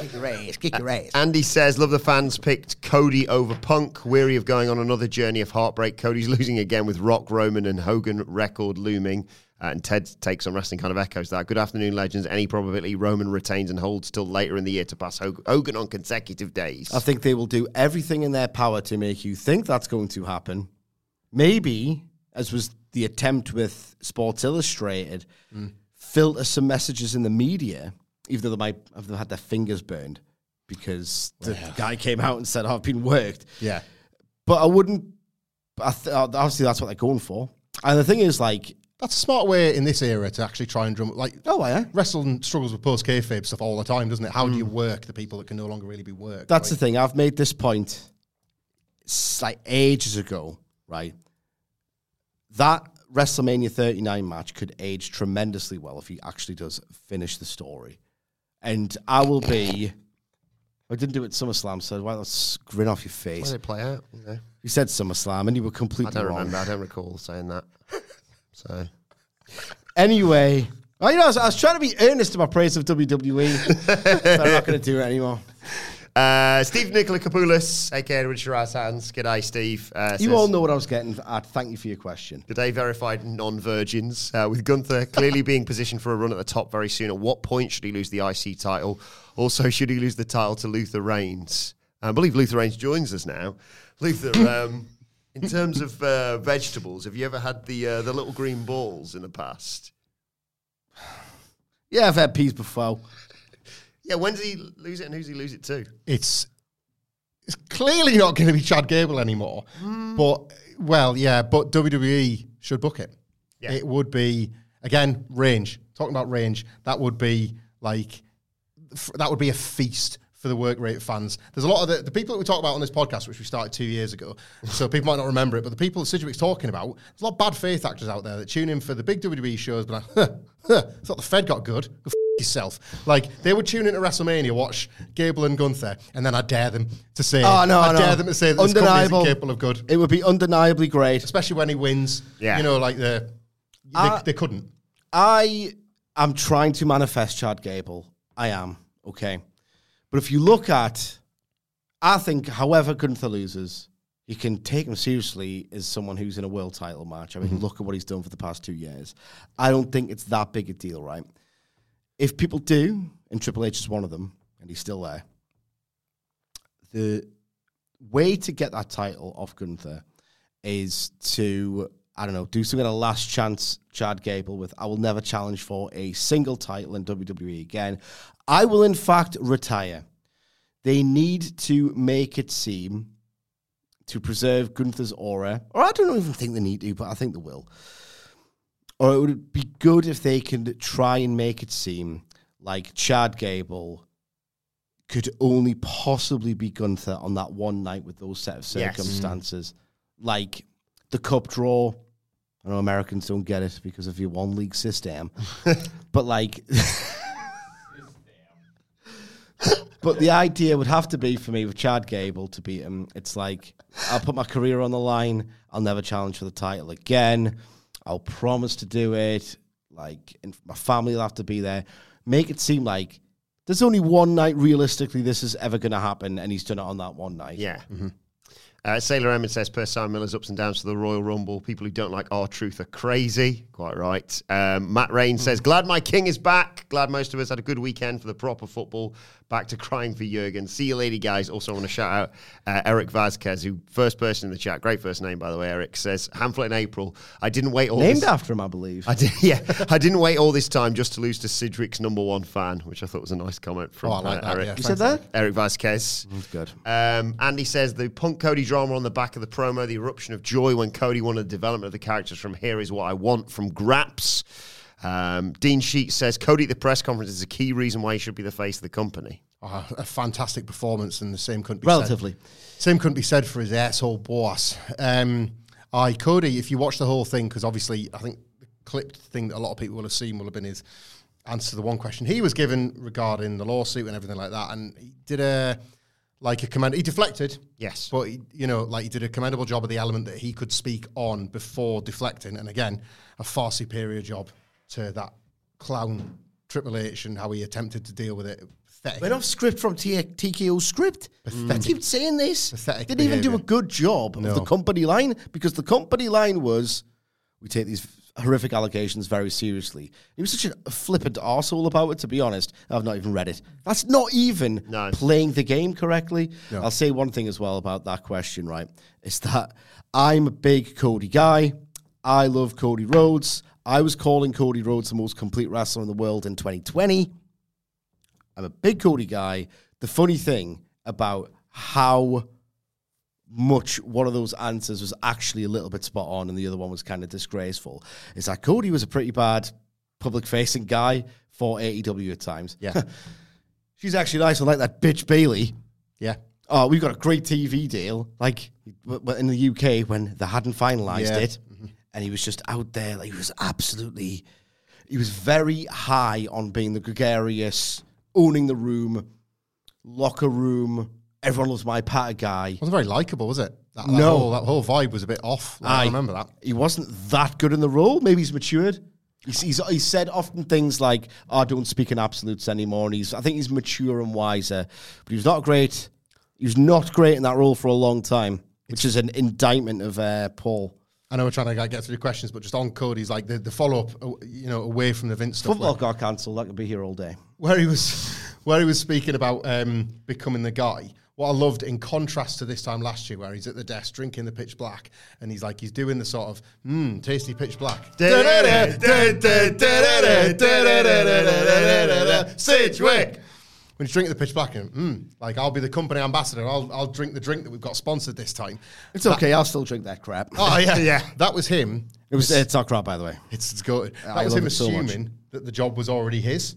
Kick your ass, kick your ass. Andy says, Love the fans picked Cody over Punk. Weary of going on another journey of heartbreak. Cody's losing again with Rock, Roman, and Hogan record looming. Uh, and Ted takes on wrestling kind of echoes that. Good afternoon, legends. Any probability Roman retains and holds till later in the year to pass Hog- Hogan on consecutive days? I think they will do everything in their power to make you think that's going to happen. Maybe, as was the attempt with Sports Illustrated, filter some messages in the media, even though they might have had their fingers burned because the guy came out and said, oh, I've been worked. Yeah. But I wouldn't, I th- obviously, that's what they're going for. And the thing is, like, That's a smart way in this era to actually try and drum like. oh, yeah. Wrestling struggles with post kayfabe stuff all the time, doesn't it? How do you hmm. work the people that can no longer really be worked? That's the thing. I've made this point s- like ages ago, right? That WrestleMania 39 match could age tremendously well if he actually does finish the story. And I will be. I didn't do it at SummerSlam, so why let's grin off your Why face. did it play out? You know? You said SummerSlam, and you were I completely don't wrong. remember. I don't recall saying that. So Anyway, well, you know, I was, I was trying to be earnest in my praise of WWE, but I'm not going to do it anymore. Uh, Steve Nicola Kapoulis, aka Richard Rice Hands. G'day, Steve. Uh, You says, all know what I was getting at. Thank you for your question. G'day, verified non virgins. Uh, with Gunther clearly being positioned for a run at the top very soon, at what point should he lose the IC title? Also, should he lose the title to Luther Reigns? I believe Luther Reigns joins us now. Luther, um, in terms of uh, vegetables, have you ever had the uh, the little green balls in the past? Yeah, I've had peas before. Yeah, when did he lose it and who's he lose it to? It's it's clearly not going to be Chad Gable anymore. But well, yeah, but WWE should book it. Yeah. It would be again range. Talking about range, that would be like that would be a feast for the work rate fans. There's a lot of the, the people that we talk about on this podcast, which we started two years ago, so people might not remember it. But the people that Sidgwick's talking about, there's a lot of bad faith actors out there that tune in for the big WWE shows, but like, huh, huh, thought the Fed got good. Go f- yourself. Like they would tune into WrestleMania, watch Gable and Gunther, and then I dare them to say, Oh no, I no. dare them to say that this company undeniable. isn't capable of good, It would be undeniably great. especially when he wins. Yeah. you know, like the they, Uh, they couldn't. I am trying to manifest Chad Gable. I am, okay. But if you look at, I think, however Gunther loses, you can take him seriously as someone who's in a world title match. I mean, mm-hmm. look at what he's done for the past two years. I don't think it's that big a deal, right? If people do, and Triple H is one of them, and he's still there, the way to get that title off Gunther is to, I don't know, do something of last chance Chad Gable with I will never challenge for a single title in WWE again. I will, in fact, retire. They need to make it seem to preserve Gunther's aura, or I don't even think they need to, but I think they will. Or it would be good if they can try and make it seem like Chad Gable could only possibly be Gunther on that one night with those set of Yes. Mm. circumstances. Like the cup draw. I know Americans don't get it because of your one league system. but like But the idea would have to be for me with Chad Gable to beat him. It's like I'll put my career on the line. I'll never challenge for the title again. I'll promise to do it. Like, and my family will have to be there. Make it seem like there's only one night realistically this is ever going to happen, and he's done it on that one night. Yeah. Mm-hmm. Uh, Sailor Emmett says, per Simon Miller's ups and downs to the Royal Rumble. People who don't like R-Truth are crazy. Quite right. Um, Matt Rain says, glad my king is back. Glad most of us had a good weekend for the proper football. Back to crying for Jurgen. See you, lady guys. Also, I want to shout out uh, Eric Vasquez, who first person in the chat. Great first name, by the way, Eric. Says, Hamlet in April. I didn't wait all Named this- after him, I believe. I did, yeah, I didn't wait all this time just to lose to Sidgwick's number one fan, which I thought was a nice comment from Oh, I like uh, that, Eric. yeah. you said that? Eric Vasquez. That's good. Um, Andy says the Punk Cody drama on the back of the promo, the eruption of joy when Cody won the development of the characters from Here Is What I Want from Graps. Um, Dean Sheet says Cody at the press conference is a key reason why he should be the face of the company. Oh, a fantastic performance, and the same couldn't be Relatively. Said, same couldn't be said for his asshole boss. Um, I Cody, if you watch the whole thing, because obviously I think the clipped thing that a lot of people will have seen will have been his answer to the one question he was given regarding the lawsuit and everything like that, and he did a like a command. He deflected, Yes. but he, you know, like he did a commendable job of the element that he could speak on before deflecting, and again, a far superior job to that clown Triple H and how he attempted to deal with it. Pathetic. Went off script from T- TKO script. I keep saying this. Pathetic Didn't even do a good job of the company line because the company line was we take these horrific allegations very seriously. He was such a flippant arsehole about it, to be honest. I've not even read it. That's not even No. playing the game correctly. I'll say one thing as well about that question, right? Is that I'm a big Cody guy. I love Cody Rhodes. I was calling Cody Rhodes the most complete wrestler in the world in 2020. I'm a big Cody guy. The funny thing about how much one of those answers was actually a little bit spot on and the other one was kind of disgraceful is that Cody was a pretty bad public facing guy for AEW at times. Yeah. She's actually nice. I like that bitch Bayley. yeah. Oh, we've got a great TV deal. Like in the UK when they hadn't finalised Yeah. it. And he was just out there. Like, he was absolutely, he was very high on being the gregarious, owning the room, locker room. Everyone loves my patter guy. wasn't very likable, was it? That, that No. whole, that whole vibe was a bit off. Like, I Aye. remember that. He wasn't that good in the role. Maybe he's matured. He's, he's, he said often things like, oh, "I don't speak in absolutes anymore," and he's I think he's mature and wiser. But he was not great. He was not great in that role for a long time, which is an indictment of uh, Paul. I know we're trying to like, get through the questions, but just on Cody's like the, the follow up, you know, away from the Vince stuff. Football got cancelled. That could be here all day. where he was where he was speaking about um, becoming the guy. What I loved in contrast to this time last year, where he's at the desk drinking the pitch black, and he's like he's doing the sort of mmm tasty pitch black. Sidgwick. When he's drinking the pitch black, and mmm, like I'll be the company ambassador. I'll I'll drink the drink that we've got sponsored this time. It's okay. I'll still drink that crap. Oh yeah, Yeah. That was him. It was it's not crap, by the way. It's, it's good. I That was him it so assuming that the job was already his.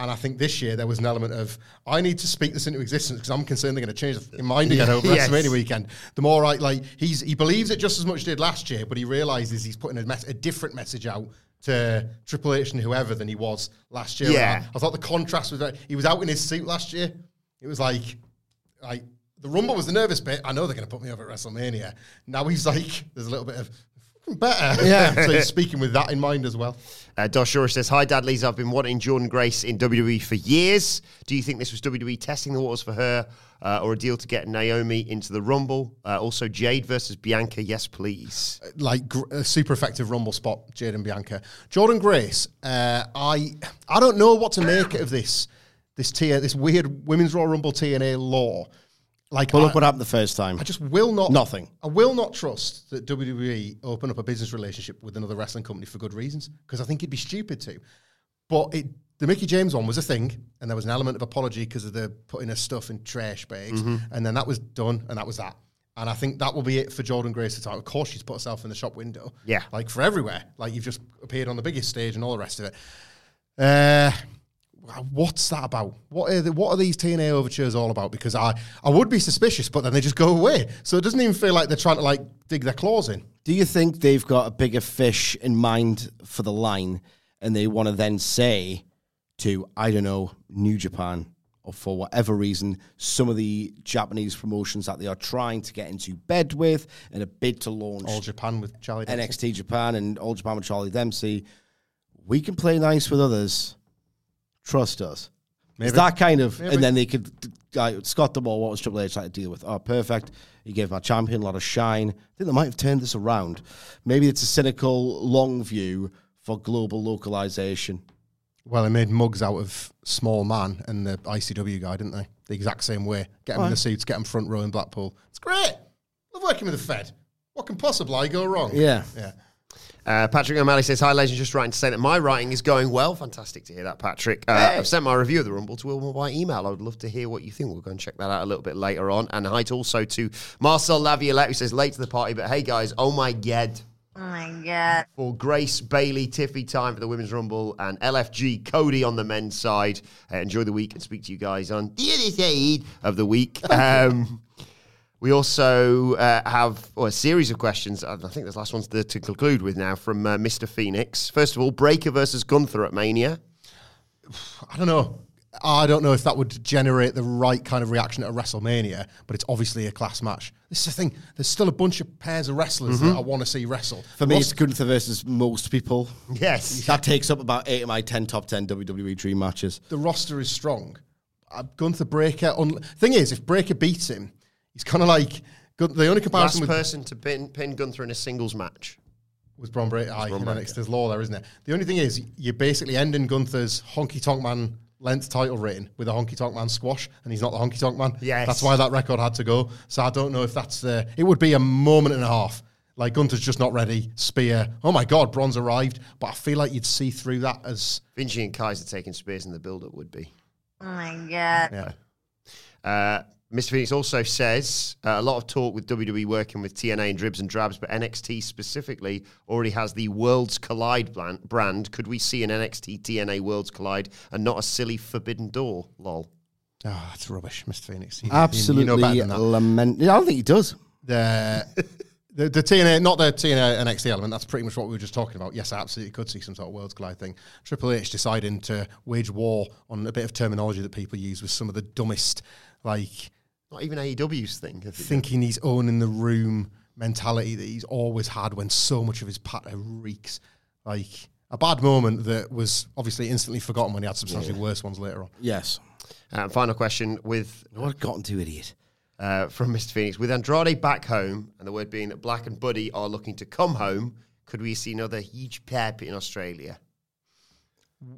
And I think this year there was an element of I need to speak this into existence because I'm concerned they're going to change their mind again over Yes. WrestleMania weekend. The more I like, he's he believes it just as much as he did last year, but he realizes he's putting a, mes- a different message out to Triple H and whoever than he was last year. Yeah. I, I thought the contrast was very, he was out in his suit last year. It was like like the Rumble was the nervous bit. I know they're going to put me over at WrestleMania. Now he's like, there's a little bit of "Fucking better. Yeah. so he's speaking with that in mind as well. Uh, Dosh Shore says, Hi, Dad. Dudleys. I've been wanting Jordynne Grace in WWE for years. Do you think this was WWE testing the waters for her uh, or a deal to get Naomi into the Rumble? Uh, also, Jade versus Bianca. Yes, please. like gr- a super effective rumble spot, Jaden Bianca. Jordynne Grace, uh, I I don't know what to make of this this tier this weird women's Royal Rumble TNA lore. Like Well, I, look what happened the first time. I just will not Nothing. I will not trust that WWE open up a business relationship with another wrestling company for good reasons because I think it'd be stupid to. But it, the Mickie James one was a thing, and there was an element of apology because of the putting her stuff in trash bags, and then that was done, and that was that. And I think that will be it for Jordynne Grace to talk. Of course, she's put herself in the shop window. Yeah. Like for everywhere. Like you've just appeared on the biggest stage and all the rest of it. Uh, what's that about? What are the, what are these TNA overtures all about? Because I, I would be suspicious, but then they just go away. So it doesn't even feel like they're trying to like dig their claws in. Do you think they've got a bigger fish in mind for the line and they want to then say to, I don't know, New Japan or for whatever reason, some of the Japanese promotions that they are trying to get into bed with in a bid to launch All Japan with Charlie Dempsey. NXT Japan and All Japan with Charlie Dempsey, we can play nice with others. Trust us. It's that kind of, Maybe. and then they could. Uh, Scott Demore, what was Triple H trying to deal with? Oh, perfect. He gave my champion a lot of shine. I think they might have turned this around. Maybe it's a cynical, long view for global localization. Well, they made mugs out of small man and the ICW guy, didn't they? The exact same way. Get them in the suits, get them front row in Blackpool. It's great. Love working with the Fed. What can possibly go wrong? Yeah. Yeah. Uh, Patrick O'Malley says, Hi, legends. Just writing to say that my writing is going well. Fantastic to hear that, Patrick. Uh, I've sent my review of the Rumble to Wilma by email. I would love to hear what you think. We'll go and check that out a little bit later on. And hi also to Marcel Laviolette, who says, Late to the party, but hey, guys, oh my god. Oh my god. For Grace, Bayley, Tiffy time for the Women's Rumble, and LFG Cody on the men's side. Uh, enjoy the week and speak to you guys on the other side of the week. Um, we also uh, have oh, a series of questions. I think this last one's the, to conclude with now from uh, Mr. Phoenix. First of all, Breakker versus Gunther at Mania. I don't know. I don't know if that would generate the right kind of reaction at a WrestleMania, but it's obviously a class match. This is the thing. There's still a bunch of pairs of wrestlers that I want to see wrestle. For me, Ross- it's Gunther versus most people. Yes. That takes up about eight of my 10 top 10 WWE dream matches. the roster is strong. Uh, Gunther Breakker. Un- thing is, if Breakker beats him, he's kind of like the only Last comparison with person to pin, pin Gunther in a singles match. was Bron Breakker. Aye, Braun and then Breakker. there's law there, isn't there? The only thing is, you're basically ending Gunther's honky tonk man length title reign with a honky tonk man squash, and he's not the honky tonk man. Yes. that's why that record had to go. So I don't know if that's the. It would be a moment and a half. Like Gunther's just not ready. Spear. Oh my God, Bron's arrived. But I feel like you'd see through that as Vinci and Kaiser taking Spears in the build-up would be. Oh my god. yeah. Uh, Mr. Phoenix also says uh, a lot of talk with WWE working with TNA and dribs and drabs, but NXT specifically already has the Worlds Collide brand. Could we see an NXT TNA Worlds Collide and not a silly Forbidden Door? Lol. Oh, that's rubbish, Mr. Phoenix. You- you- Absolutely You know better than that. lament. I don't think he does. The The, the TNA, not the TNA NXT element, that's pretty much what we were just talking about. Yes, I absolutely could see some sort of worlds collide thing. Triple H deciding to wage war on a bit of terminology that people use with some of the dumbest, like Not even AEW's thing. have thinking he's owning the room mentality that he's always had when so much of his patter reeks. Like a bad moment that was obviously instantly forgotten when he had substantially worse ones later on. Yes. Uh, final question with What a gotten to idiot. uh, from Mr. Phoenix. With Andrade back home, and the word being that Black and Buddy are looking to come home, could we see another huge pep in Australia?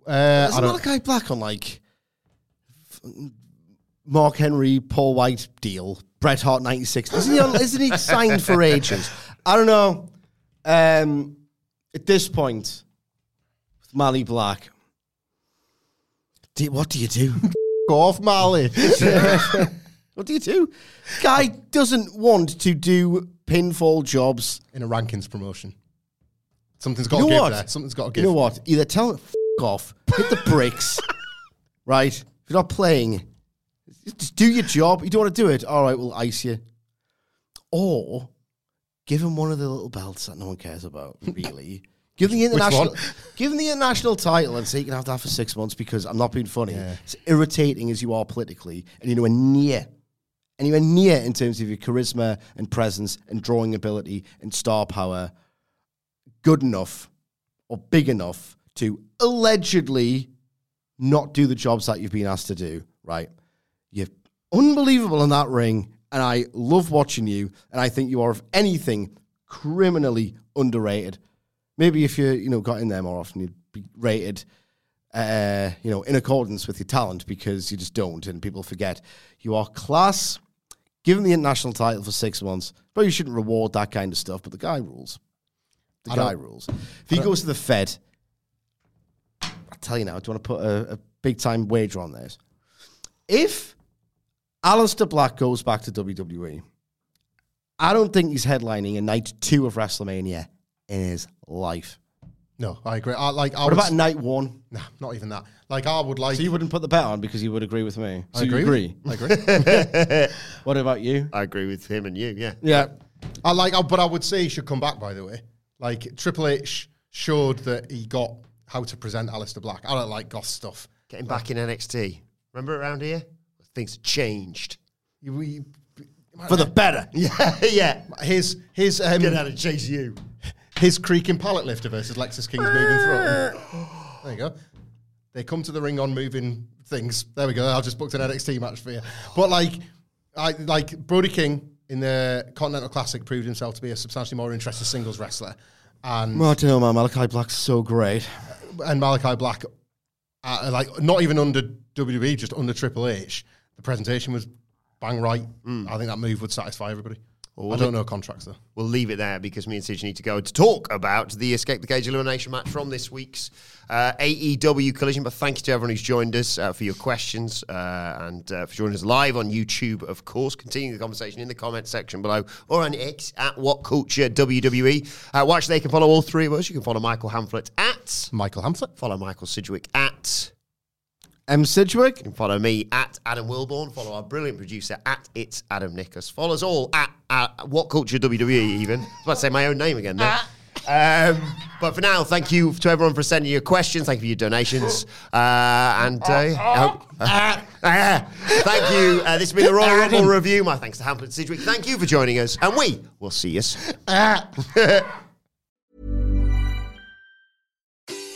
Uh, Isn't guy Black on like f- Mark Henry, Paul White deal, Bret Hart '96? Isn't he? On, isn't he signed for ages? I don't know. Um, at this point, with Mally Black, do, what do you do? Go off, Marley. what do you do? Guy doesn't want to do pinfall jobs. in a rankings promotion. Something's got You to give what? there. Something's got to get. You know what? Either tell him f- off, hit the bricks, right? If you're not playing, just do your job. You don't want to do it. All right, we'll ice you. Or give him one of the little belts that no one cares about. Really, give him the international. Give him the international title and say you can have that for six months because I'm not being funny. It's irritating as you are politically, and you're nowhere near, anywhere near in terms of your charisma and presence and drawing ability and star power, good enough or big enough to allegedly not do the jobs that you've been asked to do, right? Unbelievable in that ring, and I love watching you, and I think you are, if anything, criminally underrated. Maybe if you, you know, got in there more often, you'd be rated, uh, you know, in accordance with your talent because you just don't, and people forget. You are class. Give him the international title for six months. But you shouldn't reward that kind of stuff, but the guy rules. The I guy rules. If he goes to the Fed, I'll tell you now, do you want to put a, a big time wager on this? If Aleister Black goes back to WWE, I don't think he's headlining a night two of WrestleMania in his life. No, I agree. I, like, I What would, about night one? Nah, not even that. Like, I would like. So you wouldn't put the bet on because you would agree with me. I So you agree. agree. I agree. What about you? I agree with him and you, yeah. Yeah. I like, I- but I would say he should come back. By the way, like Triple H showed that he got how to present Aleister Black. I don't like goth stuff. Getting back in NXT. Remember around here? Things changed. You- we- For the better. Yeah, yeah. his his um, Get out chase you. his creaking pallet lifter versus Lexis King's moving throne. There you go. They come to the ring on moving things. There we go. I've just booked an NXT match for you. But like, I like Brody King in the Continental Classic proved himself to be a substantially more interesting singles wrestler, and Well, I don't know, man. Malakai Black's so great. and Malakai Black, uh, like not even under WWE, just under Triple H. The presentation was bang right. I think that move would satisfy everybody. I don't know contracts though. We'll leave it there because me and Sid need to go to talk about the Escape the Cage elimination match from this week's uh, AEW Collision. But thank you to everyone who's joined us uh, for your questions uh, and uh, for joining us live on YouTube, of course. Continue the conversation in the comments section below or on X at What Culture WWE. Uh, watch they can follow all three of us. You can follow Michael Hamflett at Michael Hamflett. follow Michael Sidgwick at M. Sidgwick. You can follow me at Adam Wilbourn. Follow our brilliant producer at It's Adam Nickus. Follow us all at, at What Culture WWE, even. I was about to say my own name again there. Um, but for now, thank you to everyone for sending your questions. Thank you for your donations. Uh, and uh, hope- uh, thank you. Uh, this has been the Royal Rumble review. My thanks to Hampton Sidgwick. Thank you for joining us. And we will see you